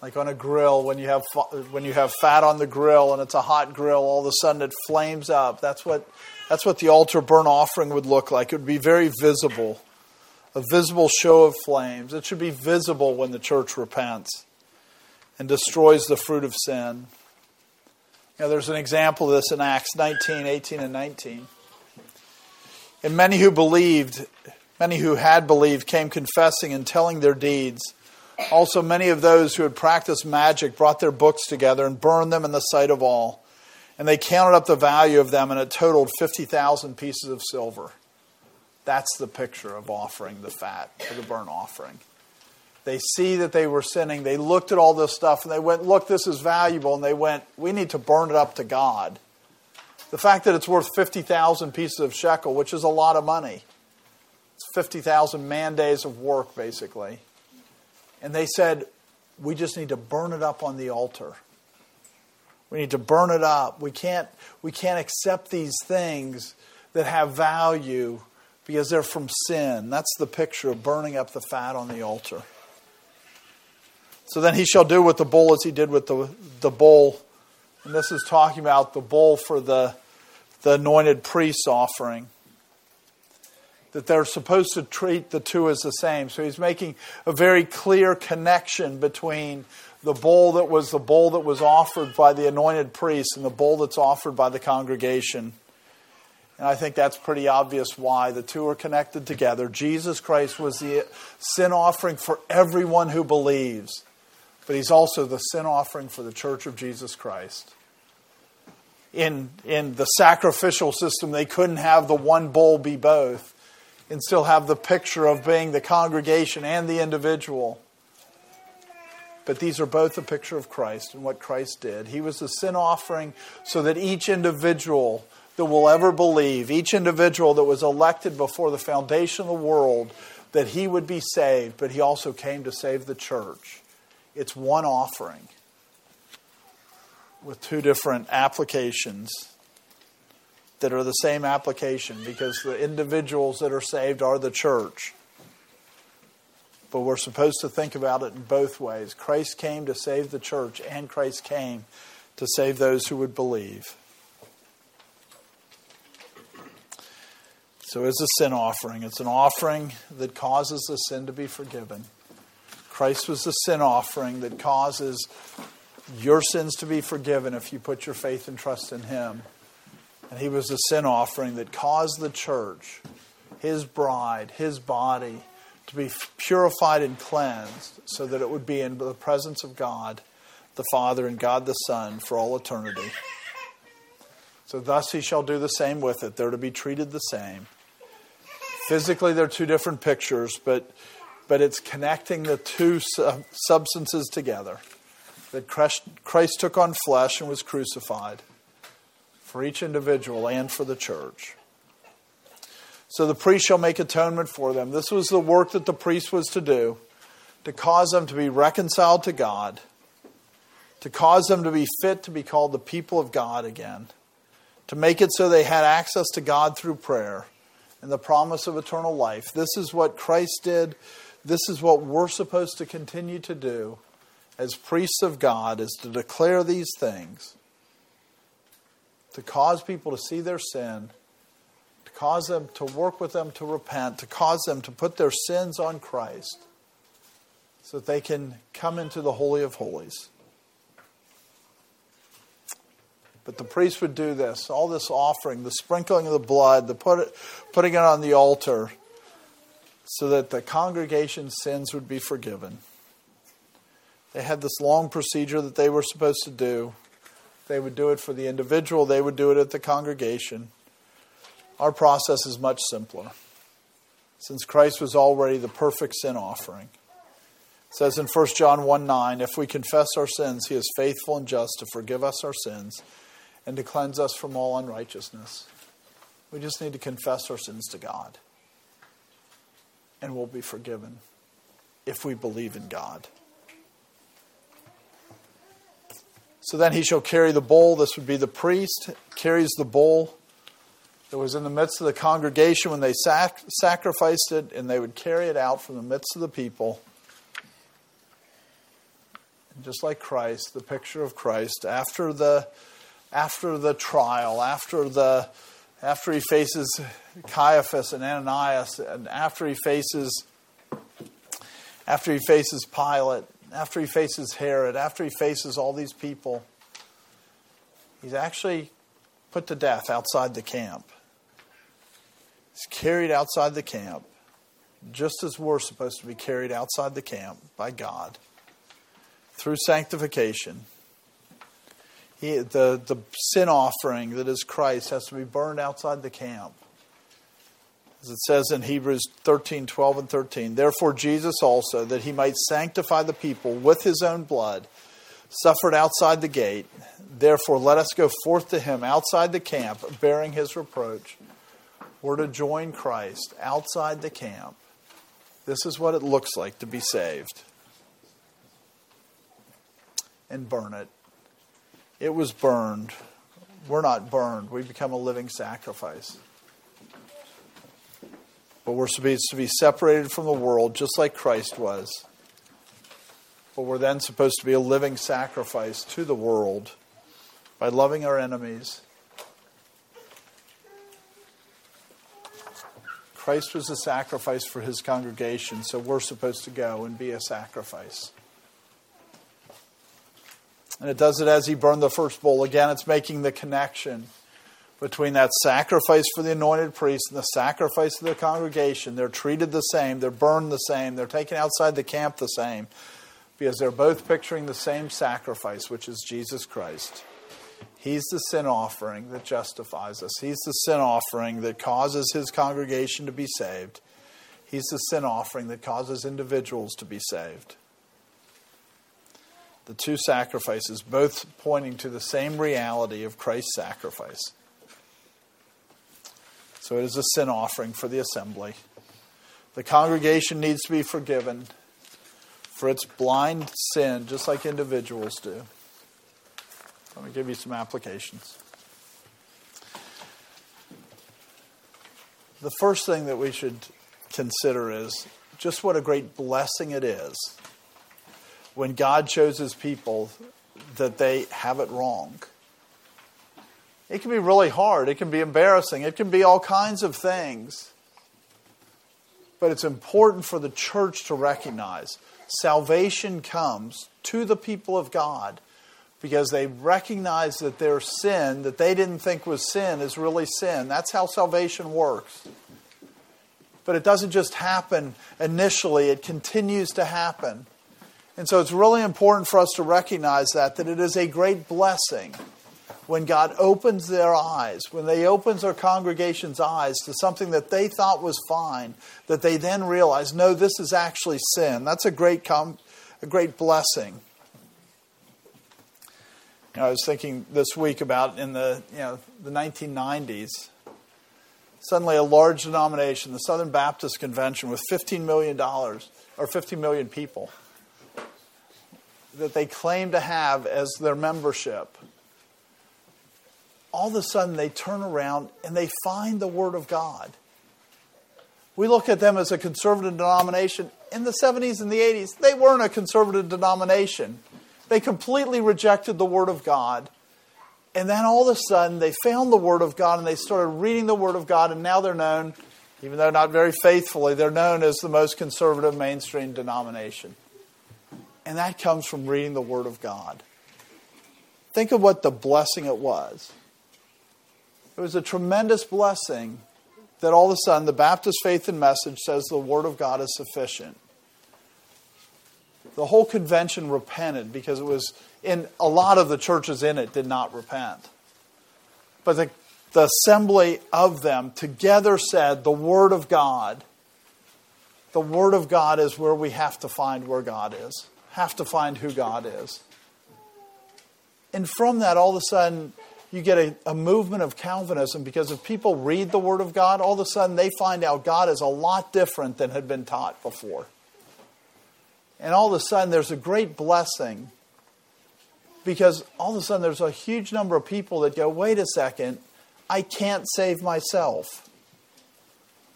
Like on a grill, when you have when you have fat on the grill and it's a hot grill, all of a sudden it flames up. That's what that's what the altar burnt offering would look like. It would be very visible, a visible show of flames. It should be visible when the church repents and destroys the fruit of sin. You know, there's an example of this in Acts 19, 18, and 19. And many who believed, many who had believed, came confessing and telling their deeds. Also, many of those who had practiced magic brought their books together and burned them in the sight of all. And they counted up the value of them, and it totaled 50,000 pieces of silver. That's the picture of offering the fat for the burnt offering. They see that they were sinning. They looked at all this stuff and they went, Look, this is valuable. And they went, We need to burn it up to God. The fact that it's worth 50,000 pieces of shekel, which is a lot of money, it's 50,000 man days of work, basically. And they said, We just need to burn it up on the altar. We need to burn it up. We can't, we can't accept these things that have value because they're from sin. That's the picture of burning up the fat on the altar. So then he shall do with the bull as he did with the, the bull And this is talking about the bull for the, the anointed priest's offering. That they're supposed to treat the two as the same. So he's making a very clear connection between the bull that was the bull that was offered by the anointed priest and the bull that's offered by the congregation. And I think that's pretty obvious why the two are connected together. Jesus Christ was the sin offering for everyone who believes, but he's also the sin offering for the church of Jesus Christ. In, in the sacrificial system, they couldn't have the one bull be both and still have the picture of being the congregation and the individual. But these are both a picture of Christ and what Christ did. He was the sin offering so that each individual that will ever believe, each individual that was elected before the foundation of the world, that he would be saved, but he also came to save the church. It's one offering with two different applications that are the same application because the individuals that are saved are the church. But we're supposed to think about it in both ways. Christ came to save the church, and Christ came to save those who would believe. So it's a sin offering. It's an offering that causes the sin to be forgiven. Christ was the sin offering that causes your sins to be forgiven if you put your faith and trust in Him. And He was the sin offering that caused the church, His bride, His body, to be purified and cleansed so that it would be in the presence of God the Father and God the Son for all eternity. So, thus He shall do the same with it. They're to be treated the same. Physically, they're two different pictures, but, but it's connecting the two substances together. That Christ, Christ took on flesh and was crucified for each individual and for the church. So the priest shall make atonement for them. This was the work that the priest was to do to cause them to be reconciled to God, to cause them to be fit to be called the people of God again, to make it so they had access to God through prayer and the promise of eternal life. This is what Christ did. This is what we're supposed to continue to do as priests of God is to declare these things to cause people to see their sin, to cause them to work with them to repent, to cause them to put their sins on Christ so that they can come into the Holy of Holies. But the priest would do this all this offering, the sprinkling of the blood, the put it, putting it on the altar, so that the congregation's sins would be forgiven. They had this long procedure that they were supposed to do. They would do it for the individual, they would do it at the congregation. Our process is much simpler, since Christ was already the perfect sin offering. It says in 1 John 1 9, if we confess our sins, he is faithful and just to forgive us our sins and to cleanse us from all unrighteousness. We just need to confess our sins to God, and we'll be forgiven if we believe in God. So then he shall carry the bowl. This would be the priest, carries the bowl that was in the midst of the congregation when they sac- sacrificed it, and they would carry it out from the midst of the people. And just like Christ, the picture of Christ, after the after the trial, after the after he faces Caiaphas and Ananias, and after he faces after he faces Pilate, after he faces Herod, after he faces all these people, he's actually put to death outside the camp. He's carried outside the camp, just as we're supposed to be carried outside the camp by God through sanctification he, the, the sin offering that is Christ has to be burned outside the camp. As it says in Hebrews 13, 12, and 13. Therefore, Jesus also, that he might sanctify the people with his own blood, suffered outside the gate. Therefore, let us go forth to him outside the camp, bearing his reproach. We're to join Christ outside the camp. This is what it looks like to be saved. And burn it it was burned. We're not burned. We become a living sacrifice. But we're supposed to be separated from the world just like Christ was. But we're then supposed to be a living sacrifice to the world by loving our enemies. Christ was a sacrifice for his congregation, so we're supposed to go and be a sacrifice. And it does it as he burned the first bowl. Again, it's making the connection between that sacrifice for the anointed priest and the sacrifice of the congregation. They're treated the same, they're burned the same, they're taken outside the camp the same, because they're both picturing the same sacrifice, which is Jesus Christ. He's the sin offering that justifies us. He's the sin offering that causes his congregation to be saved. He's the sin offering that causes individuals to be saved. The two sacrifices, both pointing to the same reality of Christ's sacrifice. So it is a sin offering for the assembly. The congregation needs to be forgiven for its blind sin, just like individuals do. Let me give you some applications. The first thing that we should consider is just what a great blessing it is when God shows His people that they have it wrong. It can be really hard, it can be embarrassing, it can be all kinds of things. But it's important for the church to recognize salvation comes to the people of God because they recognize that their sin, that they didn't think was sin, is really sin. That's how salvation works. But it doesn't just happen initially, it continues to happen. And so it's really important for us to recognize that, that it is a great blessing when God opens their eyes, when they opens our congregation's eyes to something that they thought was fine, that they then realize, no, this is actually sin. That's a great, com- a great blessing. You know, I was thinking this week about in the you know the 1990s. Suddenly, a large denomination, the Southern Baptist Convention, with 15 million dollars or 15 million people that they claim to have as their membership. All of a sudden, they turn around and they find the Word of God. We look at them as a conservative denomination. In the 70s and the 80s, they weren't a conservative denomination. They completely rejected the Word of God. And then all of a sudden, they found the Word of God and they started reading the Word of God, and now they're known, even though not very faithfully, they're known as the most conservative mainstream denomination. And that comes from reading the Word of God. Think of what the blessing it was. It was a tremendous blessing that all of a sudden the Baptist faith and message says the Word of God is sufficient the whole convention repented because it was in a lot of the churches in it did not repent. But the, the assembly of them together said, The Word of God. The Word of God is where we have to find where God is, have to find who God is. And from that, all of a sudden, you get a, a, movement of Calvinism because if people read the Word of God, all of a sudden they find out God is a lot different than had been taught before. And all of a sudden, there's a great blessing because all of a sudden, there's a huge number of people that go, wait a second, I can't save myself.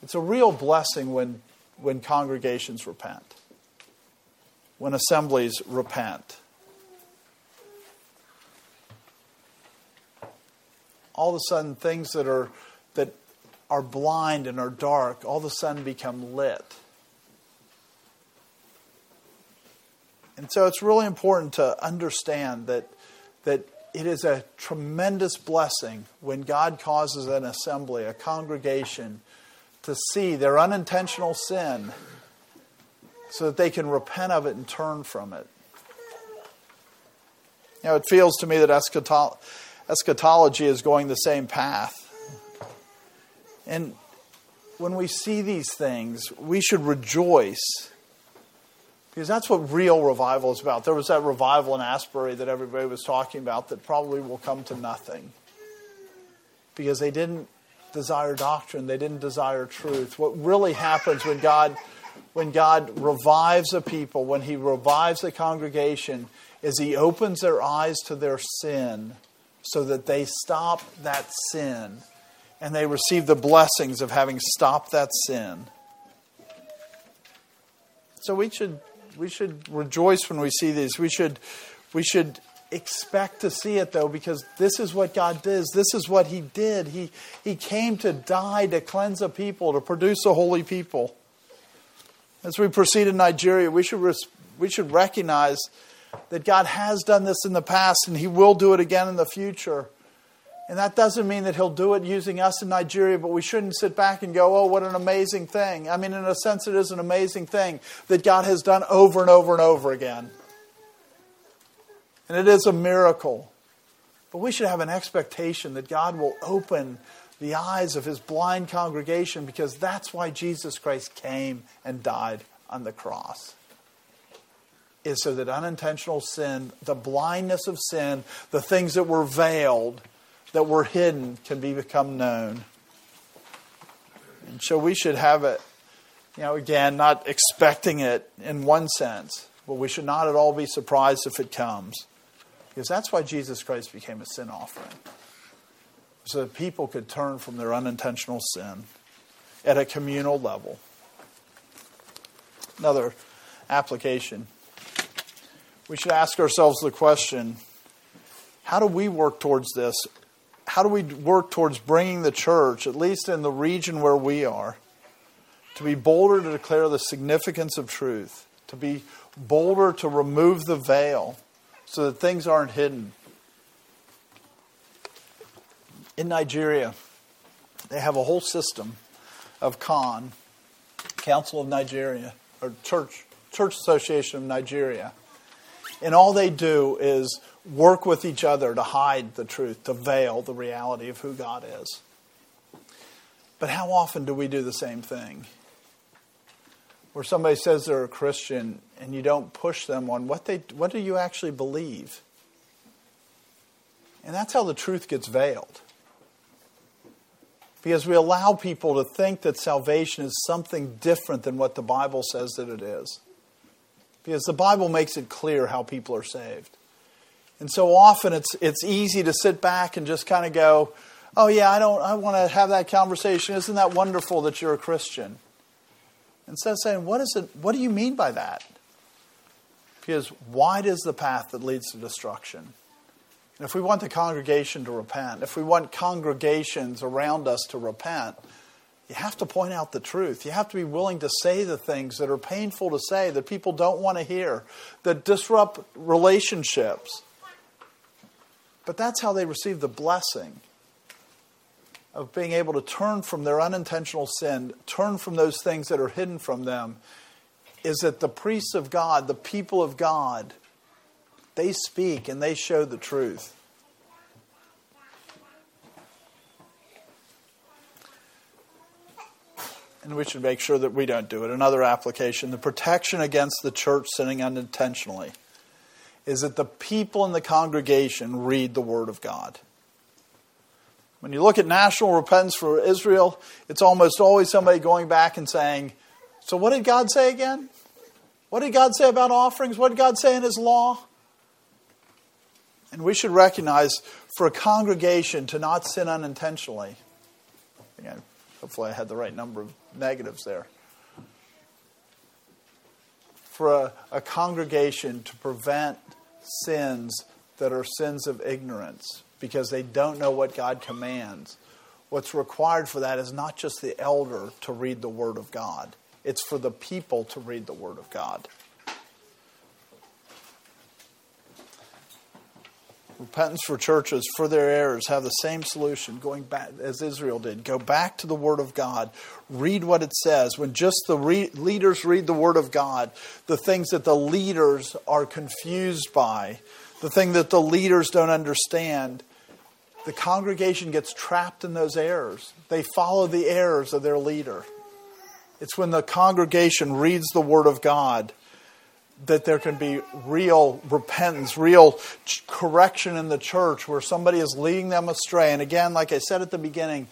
It's a real blessing when, when congregations repent, when assemblies repent. All of a sudden, things that are, that are blind and are dark all of a sudden become lit. And so it's really important to understand that, that it is a tremendous blessing when God causes an assembly, a congregation, to see their unintentional sin so that they can repent of it and turn from it. You know, it feels to me that eschatology is going the same path. And when we see these things, we should rejoice because that's what real revival is about. There was that revival in Asbury that everybody was talking about that probably will come to nothing. Because they didn't desire doctrine, they didn't desire truth. What really happens when God when God revives a people, when he revives a congregation, is he opens their eyes to their sin so that they stop that sin and they receive the blessings of having stopped that sin. So we should we should rejoice when we see these. We should, we should expect to see it though because this is what God does. This is what he did. He he came to die to cleanse a people, to produce a holy people. As we proceed in Nigeria, we should res- we should recognize that God has done this in the past and he will do it again in the future. And that doesn't mean that he'll do it using us in Nigeria, but we shouldn't sit back and go, oh, what an amazing thing. I mean, in a sense, it is an amazing thing that God has done over and over and over again. And it is a miracle. But we should have an expectation that God will open the eyes of his blind congregation because that's why Jesus Christ came and died on the cross. Is so that unintentional sin, the blindness of sin, the things that were veiled, that were hidden, can be become known. And so we should have it, you know, again, not expecting it in one sense, but we should not at all be surprised if it comes. Because that's why Jesus Christ became a sin offering. So that people could turn from their unintentional sin at a communal level. Another application. We should ask ourselves the question how do we work towards this? How do we work towards bringing the church, at least in the region where we are, to be bolder to declare the significance of truth, to be bolder to remove the veil? so that things aren't hidden. In Nigeria, they have a whole system of CON, Council of Nigeria, or Church, Church Association of Nigeria. And all they do is work with each other to hide the truth, to veil the reality of who God is. But how often do we do the same thing? where somebody says they're a Christian and you don't push them on what they what do you actually believe? And that's how the truth gets veiled. Because we allow people to think that salvation is something different than what the Bible says that it is. Because the Bible makes it clear how people are saved. And so often it's it's easy to sit back and just kind of go, "Oh yeah, I don't I want to have that conversation. Isn't that wonderful that you're a Christian?" Instead of saying, what, is it, what do you mean by that? Because wide is the path that leads to destruction. And if we want the congregation to repent, if we want congregations around us to repent, you have to point out the truth. You have to be willing to say the things that are painful to say, that people don't want to hear, that disrupt relationships. But that's how they receive the blessing of being able to turn from their unintentional sin, turn from those things that are hidden from them, is that the priests of God, the people of God, they speak and they show the truth. And we should make sure that we don't do it. Another application the protection against the church sinning unintentionally is that the people in the congregation read the Word of God. When you look at national repentance for Israel, it's almost always somebody going back and saying, So, what did God say again? What did God say about offerings? What did God say in His law? And we should recognize for a congregation to not sin unintentionally. Again, hopefully, I had the right number of negatives there. For a, a congregation to prevent sins that are sins of ignorance because they don't know what God commands. What's required for that is not just the elder to read the Word of God, it's for the people to read the Word of God. Repentance for churches for their errors have the same solution, going back as Israel did. Go back to the Word of God. Read what it says. When just the re- leaders read the Word of God, the things that the leaders are confused by, the thing that the leaders don't understand, the congregation gets trapped in those errors. They follow the errors of their leader. It's when the congregation reads the Word of God that there can be real repentance, real correction in the church where somebody is leading them astray. And again, like I said at the beginning,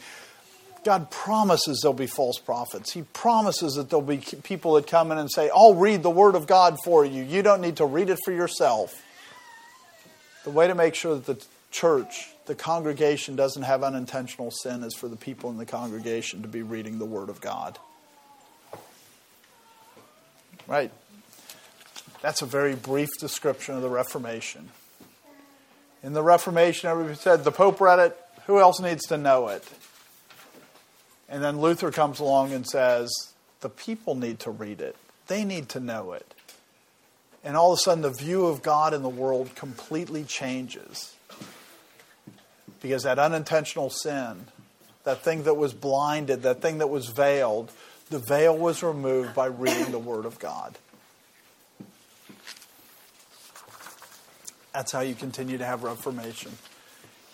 God promises there'll be false prophets. He promises that there'll be people that come in and say, I'll read the Word of God for you. You don't need to read it for yourself. The way to make sure that the church the congregation doesn't have unintentional sin is for the people in the congregation to be reading the Word of God. Right? That's a very brief description of the Reformation. In the Reformation, everybody said the Pope read it. Who else needs to know it? And then Luther comes along and says, the people need to read it. They need to know it. And all of a sudden, the view of God in the world completely changes. Because that unintentional sin, that thing that was blinded, that thing that was veiled, the veil was removed by reading the Word of God. That's how you continue to have Reformation.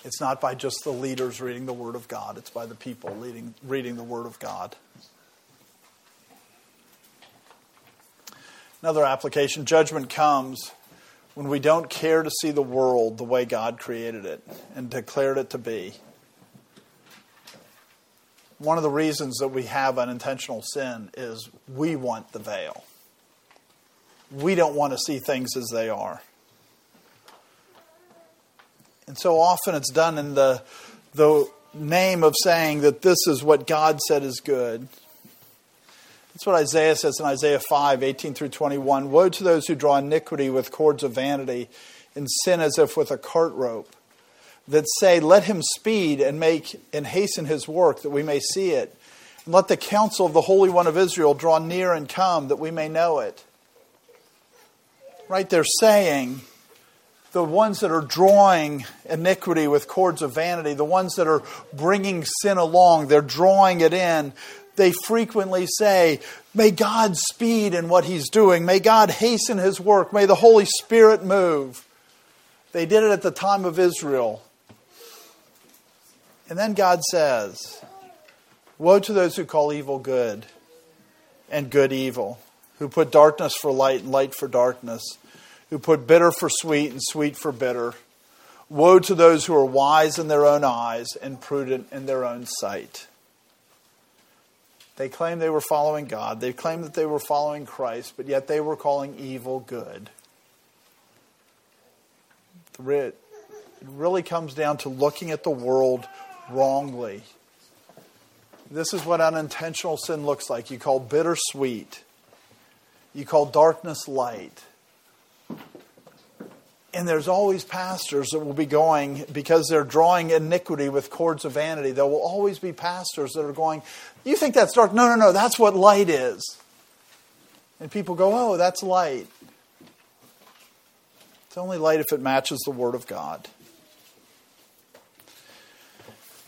It's not by just the leaders reading the Word of God, it's by the people reading, reading the Word of God. Another application judgment comes when we don't care to see the world the way God created it and declared it to be. One of the reasons that we have unintentional sin is we want the veil. We don't want to see things as they are. And so often it's done in the, the name of saying that this is what God said is good. That's what Isaiah says in Isaiah 5 18 through 21. Woe to those who draw iniquity with cords of vanity and sin as if with a cart rope, that say, Let him speed and make and hasten his work that we may see it. And let the counsel of the Holy One of Israel draw near and come that we may know it. Right? They're saying, the ones that are drawing iniquity with cords of vanity, the ones that are bringing sin along, they're drawing it in. They frequently say, May God speed in what He's doing. May God hasten His work. May the Holy Spirit move. They did it at the time of Israel. And then God says, Woe to those who call evil good and good evil, who put darkness for light and light for darkness who put bitter for sweet and sweet for bitter. Woe to those who are wise in their own eyes and prudent in their own sight. They claimed they were following God. They claimed that they were following Christ, but yet they were calling evil good. It really comes down to looking at the world wrongly. This is what unintentional sin looks like. You call bitter sweet, you call darkness light. And there's always pastors that will be going because they're drawing iniquity with cords of vanity. There will always be pastors that are going, You think that's dark? No, no, no, that's what light is. And people go, Oh, that's light. It's only light if it matches the Word of God.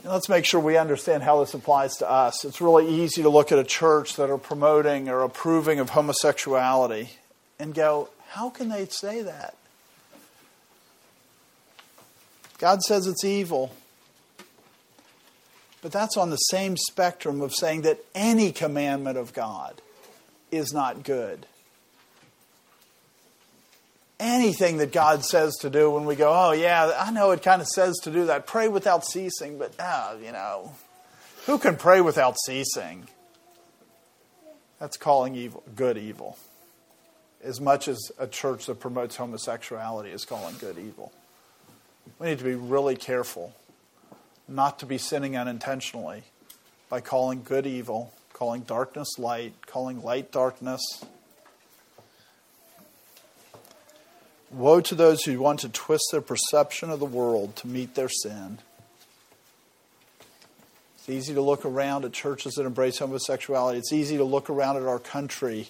And let's make sure we understand how this applies to us. It's really easy to look at a church that are promoting or approving of homosexuality and go, How can they say that? God says it's evil. But that's on the same spectrum of saying that any commandment of God is not good. Anything that God says to do when we go, oh, yeah, I know it kind of says to do that. Pray without ceasing, but, oh, you know, who can pray without ceasing? That's calling evil, good evil. As much as a church that promotes homosexuality is calling good evil. We need to be really careful not to be sinning unintentionally by calling good evil, calling darkness light, calling light darkness. Woe to those who want to twist their perception of the world to meet their sin. It's easy to look around at churches that embrace homosexuality. It's easy to look around at our country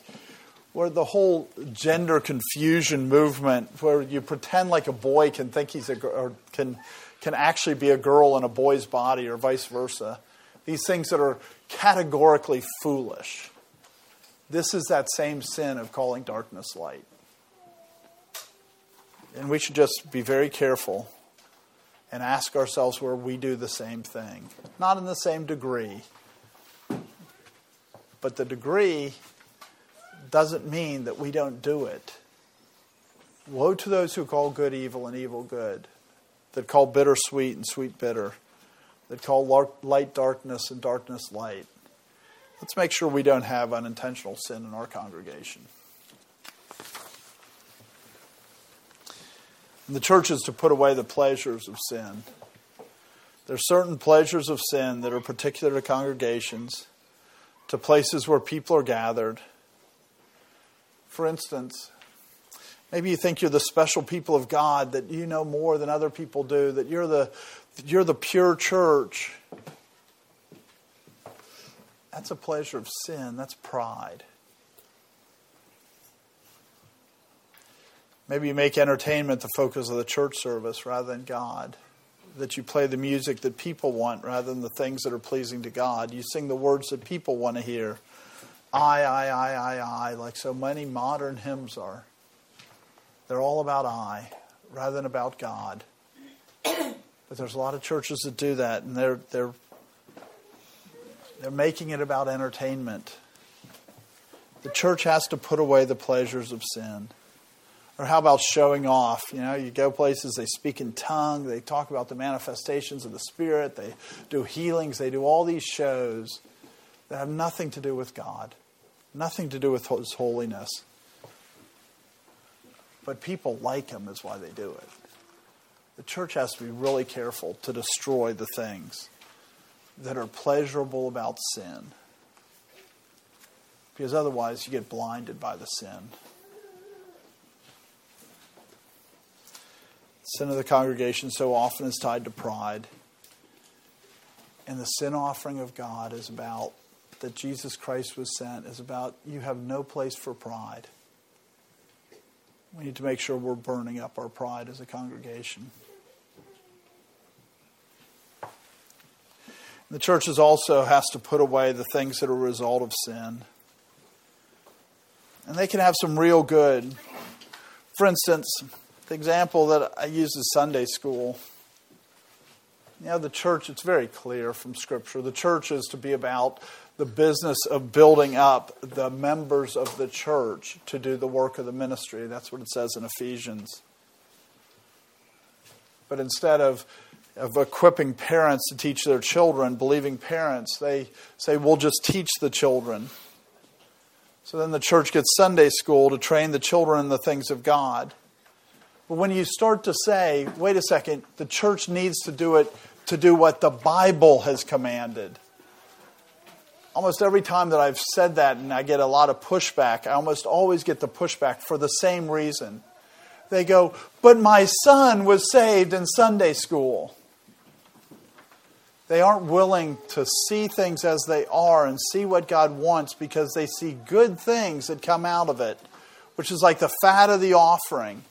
where the whole gender confusion movement, where you pretend like a boy can think he's a or can can actually be a girl in a boy's body, or vice versa. These things that are categorically foolish. This is that same sin of calling darkness light. And we should just be very careful and ask ourselves where we do the same thing. Not in the same degree, but the degree doesn't mean that we don't do it. Woe to those who call good evil and evil good, that call bitter sweet and sweet bitter, that call light darkness and darkness light. Let's make sure we don't have unintentional sin in our congregation. And the church is to put away the pleasures of sin. There are certain pleasures of sin that are particular to congregations, to places where people are gathered for instance, Maybe you think you're the special people of God, that you know more than other people do, that you're the, you're the pure church. That's a pleasure of sin. That's pride. Maybe you make entertainment the focus of the church service rather than God. That you play the music that people want rather than the things that are pleasing to God. You sing the words that people want to hear. I, I, I, I, I, like so many modern hymns are. They're all about I rather than about God. But there's a lot of churches that do that, and they're, they're they're making it about entertainment. The church has to put away the pleasures of sin. Or how about showing off? You know, you go places, they speak in tongue, they talk about the manifestations of the Spirit, they do healings, they do all these shows that have nothing to do with God, nothing to do with His holiness. But people like Him is why they do it. The church has to be really careful to destroy the things that are pleasurable about sin. Because otherwise, you get blinded by the sin. Sin of the congregation so often is tied to pride. And the sin offering of God is about that Jesus Christ was sent, is about you have no place for pride. We need to make sure we're burning up our pride as a congregation. The church also has to put away the things that are a result of sin. And they can have some real good. For instance, the example that I use is Sunday school. You know, the church, it's very clear from Scripture. The church is to be about the business of building up the members of the church to do the work of the ministry. That's what it says in Ephesians. But instead of of equipping parents to teach their children, believing parents, they say, we'll just teach the children. So then the church gets Sunday school to train the children in the things of God. But when you start to say, wait a second, the church needs to do it to do what the Bible has commanded. Almost every time that I've said that and I get a lot of pushback, I almost always get the pushback for the same reason. They go, but my son was saved in Sunday school. They aren't willing to see things as they are and see what God wants because they see good things that come out of it, which is like the fat of the offering.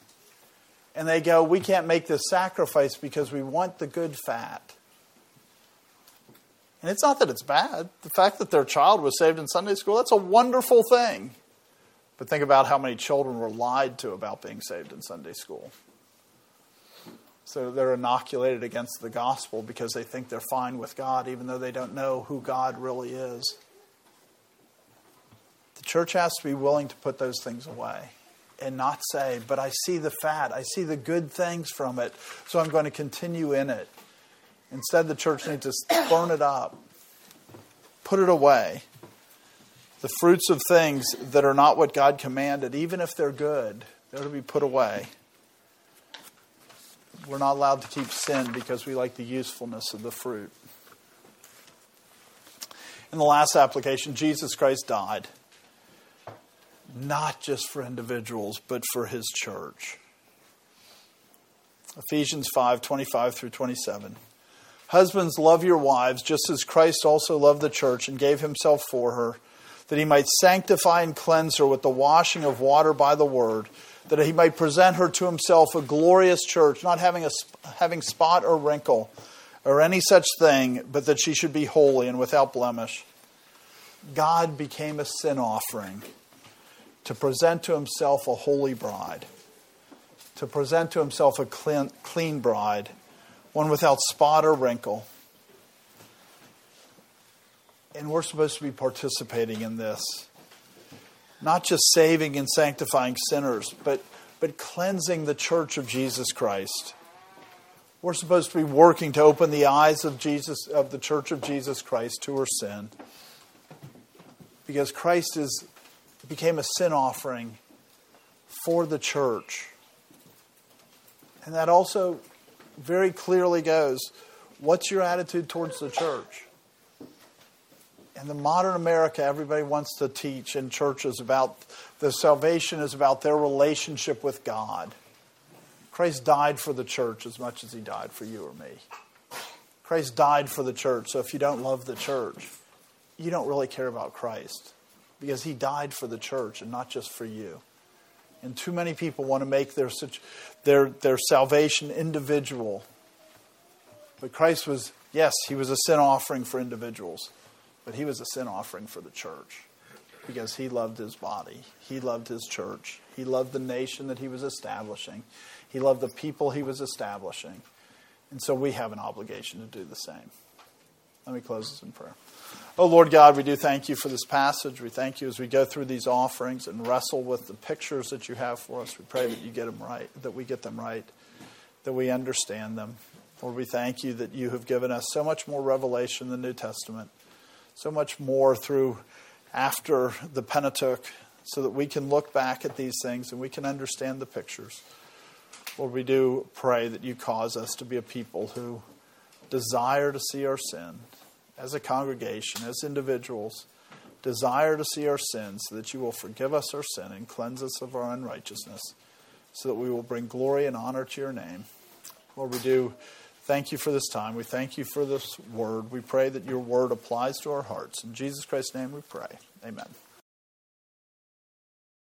And they go, We can't make this sacrifice because we want the good fat. And it's not that it's bad. The fact that their child was saved in Sunday school, that's a wonderful thing. But think about how many children were lied to about being saved in Sunday school. So they're inoculated against the gospel because they think they're fine with God, even though they don't know who God really is. The church has to be willing to put those things away and not say, but I see the fat, I see the good things from it, so I'm going to continue in it. Instead, the church needs to burn it up, put it away. The fruits of things that are not what God commanded, even if they're good, they're to be put away. We're not allowed to keep sin because we like the usefulness of the fruit. In the last application, Jesus Christ died not just for individuals, but for his church. Ephesians 5 25 through 27. Husbands, love your wives, just as Christ also loved the church and gave himself for her, that he might sanctify and cleanse her with the washing of water by the word that he might present her to himself a glorious church, not having, a, having spot or wrinkle or any such thing, but that she should be holy and without blemish. God became a sin offering to present to himself a holy bride, to present to himself a clean, clean bride, one without spot or wrinkle. And we're supposed to be participating in this not just saving and sanctifying sinners, but, but cleansing the church of Jesus Christ. We're supposed to be working to open the eyes of Jesus of the church of Jesus Christ to her sin. Because Christ is became a sin offering for the church. And that also very clearly goes what's your attitude towards the church? in the modern America, everybody wants to teach in churches about The salvation is about their relationship with God. Christ died for the church as much as he died for you or me. Christ died for the church, so if you don't love the church, you don't really care about Christ because he died for the church and not just for you. And too many people want to make their, their, their salvation individual. But Christ was, yes, he was a sin offering for individuals, but he was a sin offering for the church because he loved his body. He loved his church. He loved the nation that he was establishing. He loved the people he was establishing. And so we have an obligation to do the same. Let me close this in prayer. Oh, Lord God, we do thank you for this passage. We thank you as we go through these offerings and wrestle with the pictures that you have for us. We pray that you get them right, that we get them right, that we understand them. Lord, we thank you that you have given us so much more revelation in the New Testament, so much more through after the Pentateuch, so that we can look back at these things and we can understand the pictures. Lord, we do pray that you cause us to be a people who desire to see our sin as a congregation, as individuals, desire to see our sins so that you will forgive us our sin and cleanse us of our unrighteousness, so that we will bring glory and honor to your name. Lord, we do thank you for this time. We thank you for this word. We pray that your word applies to our hearts. In Jesus Christ's name we pray. Amen.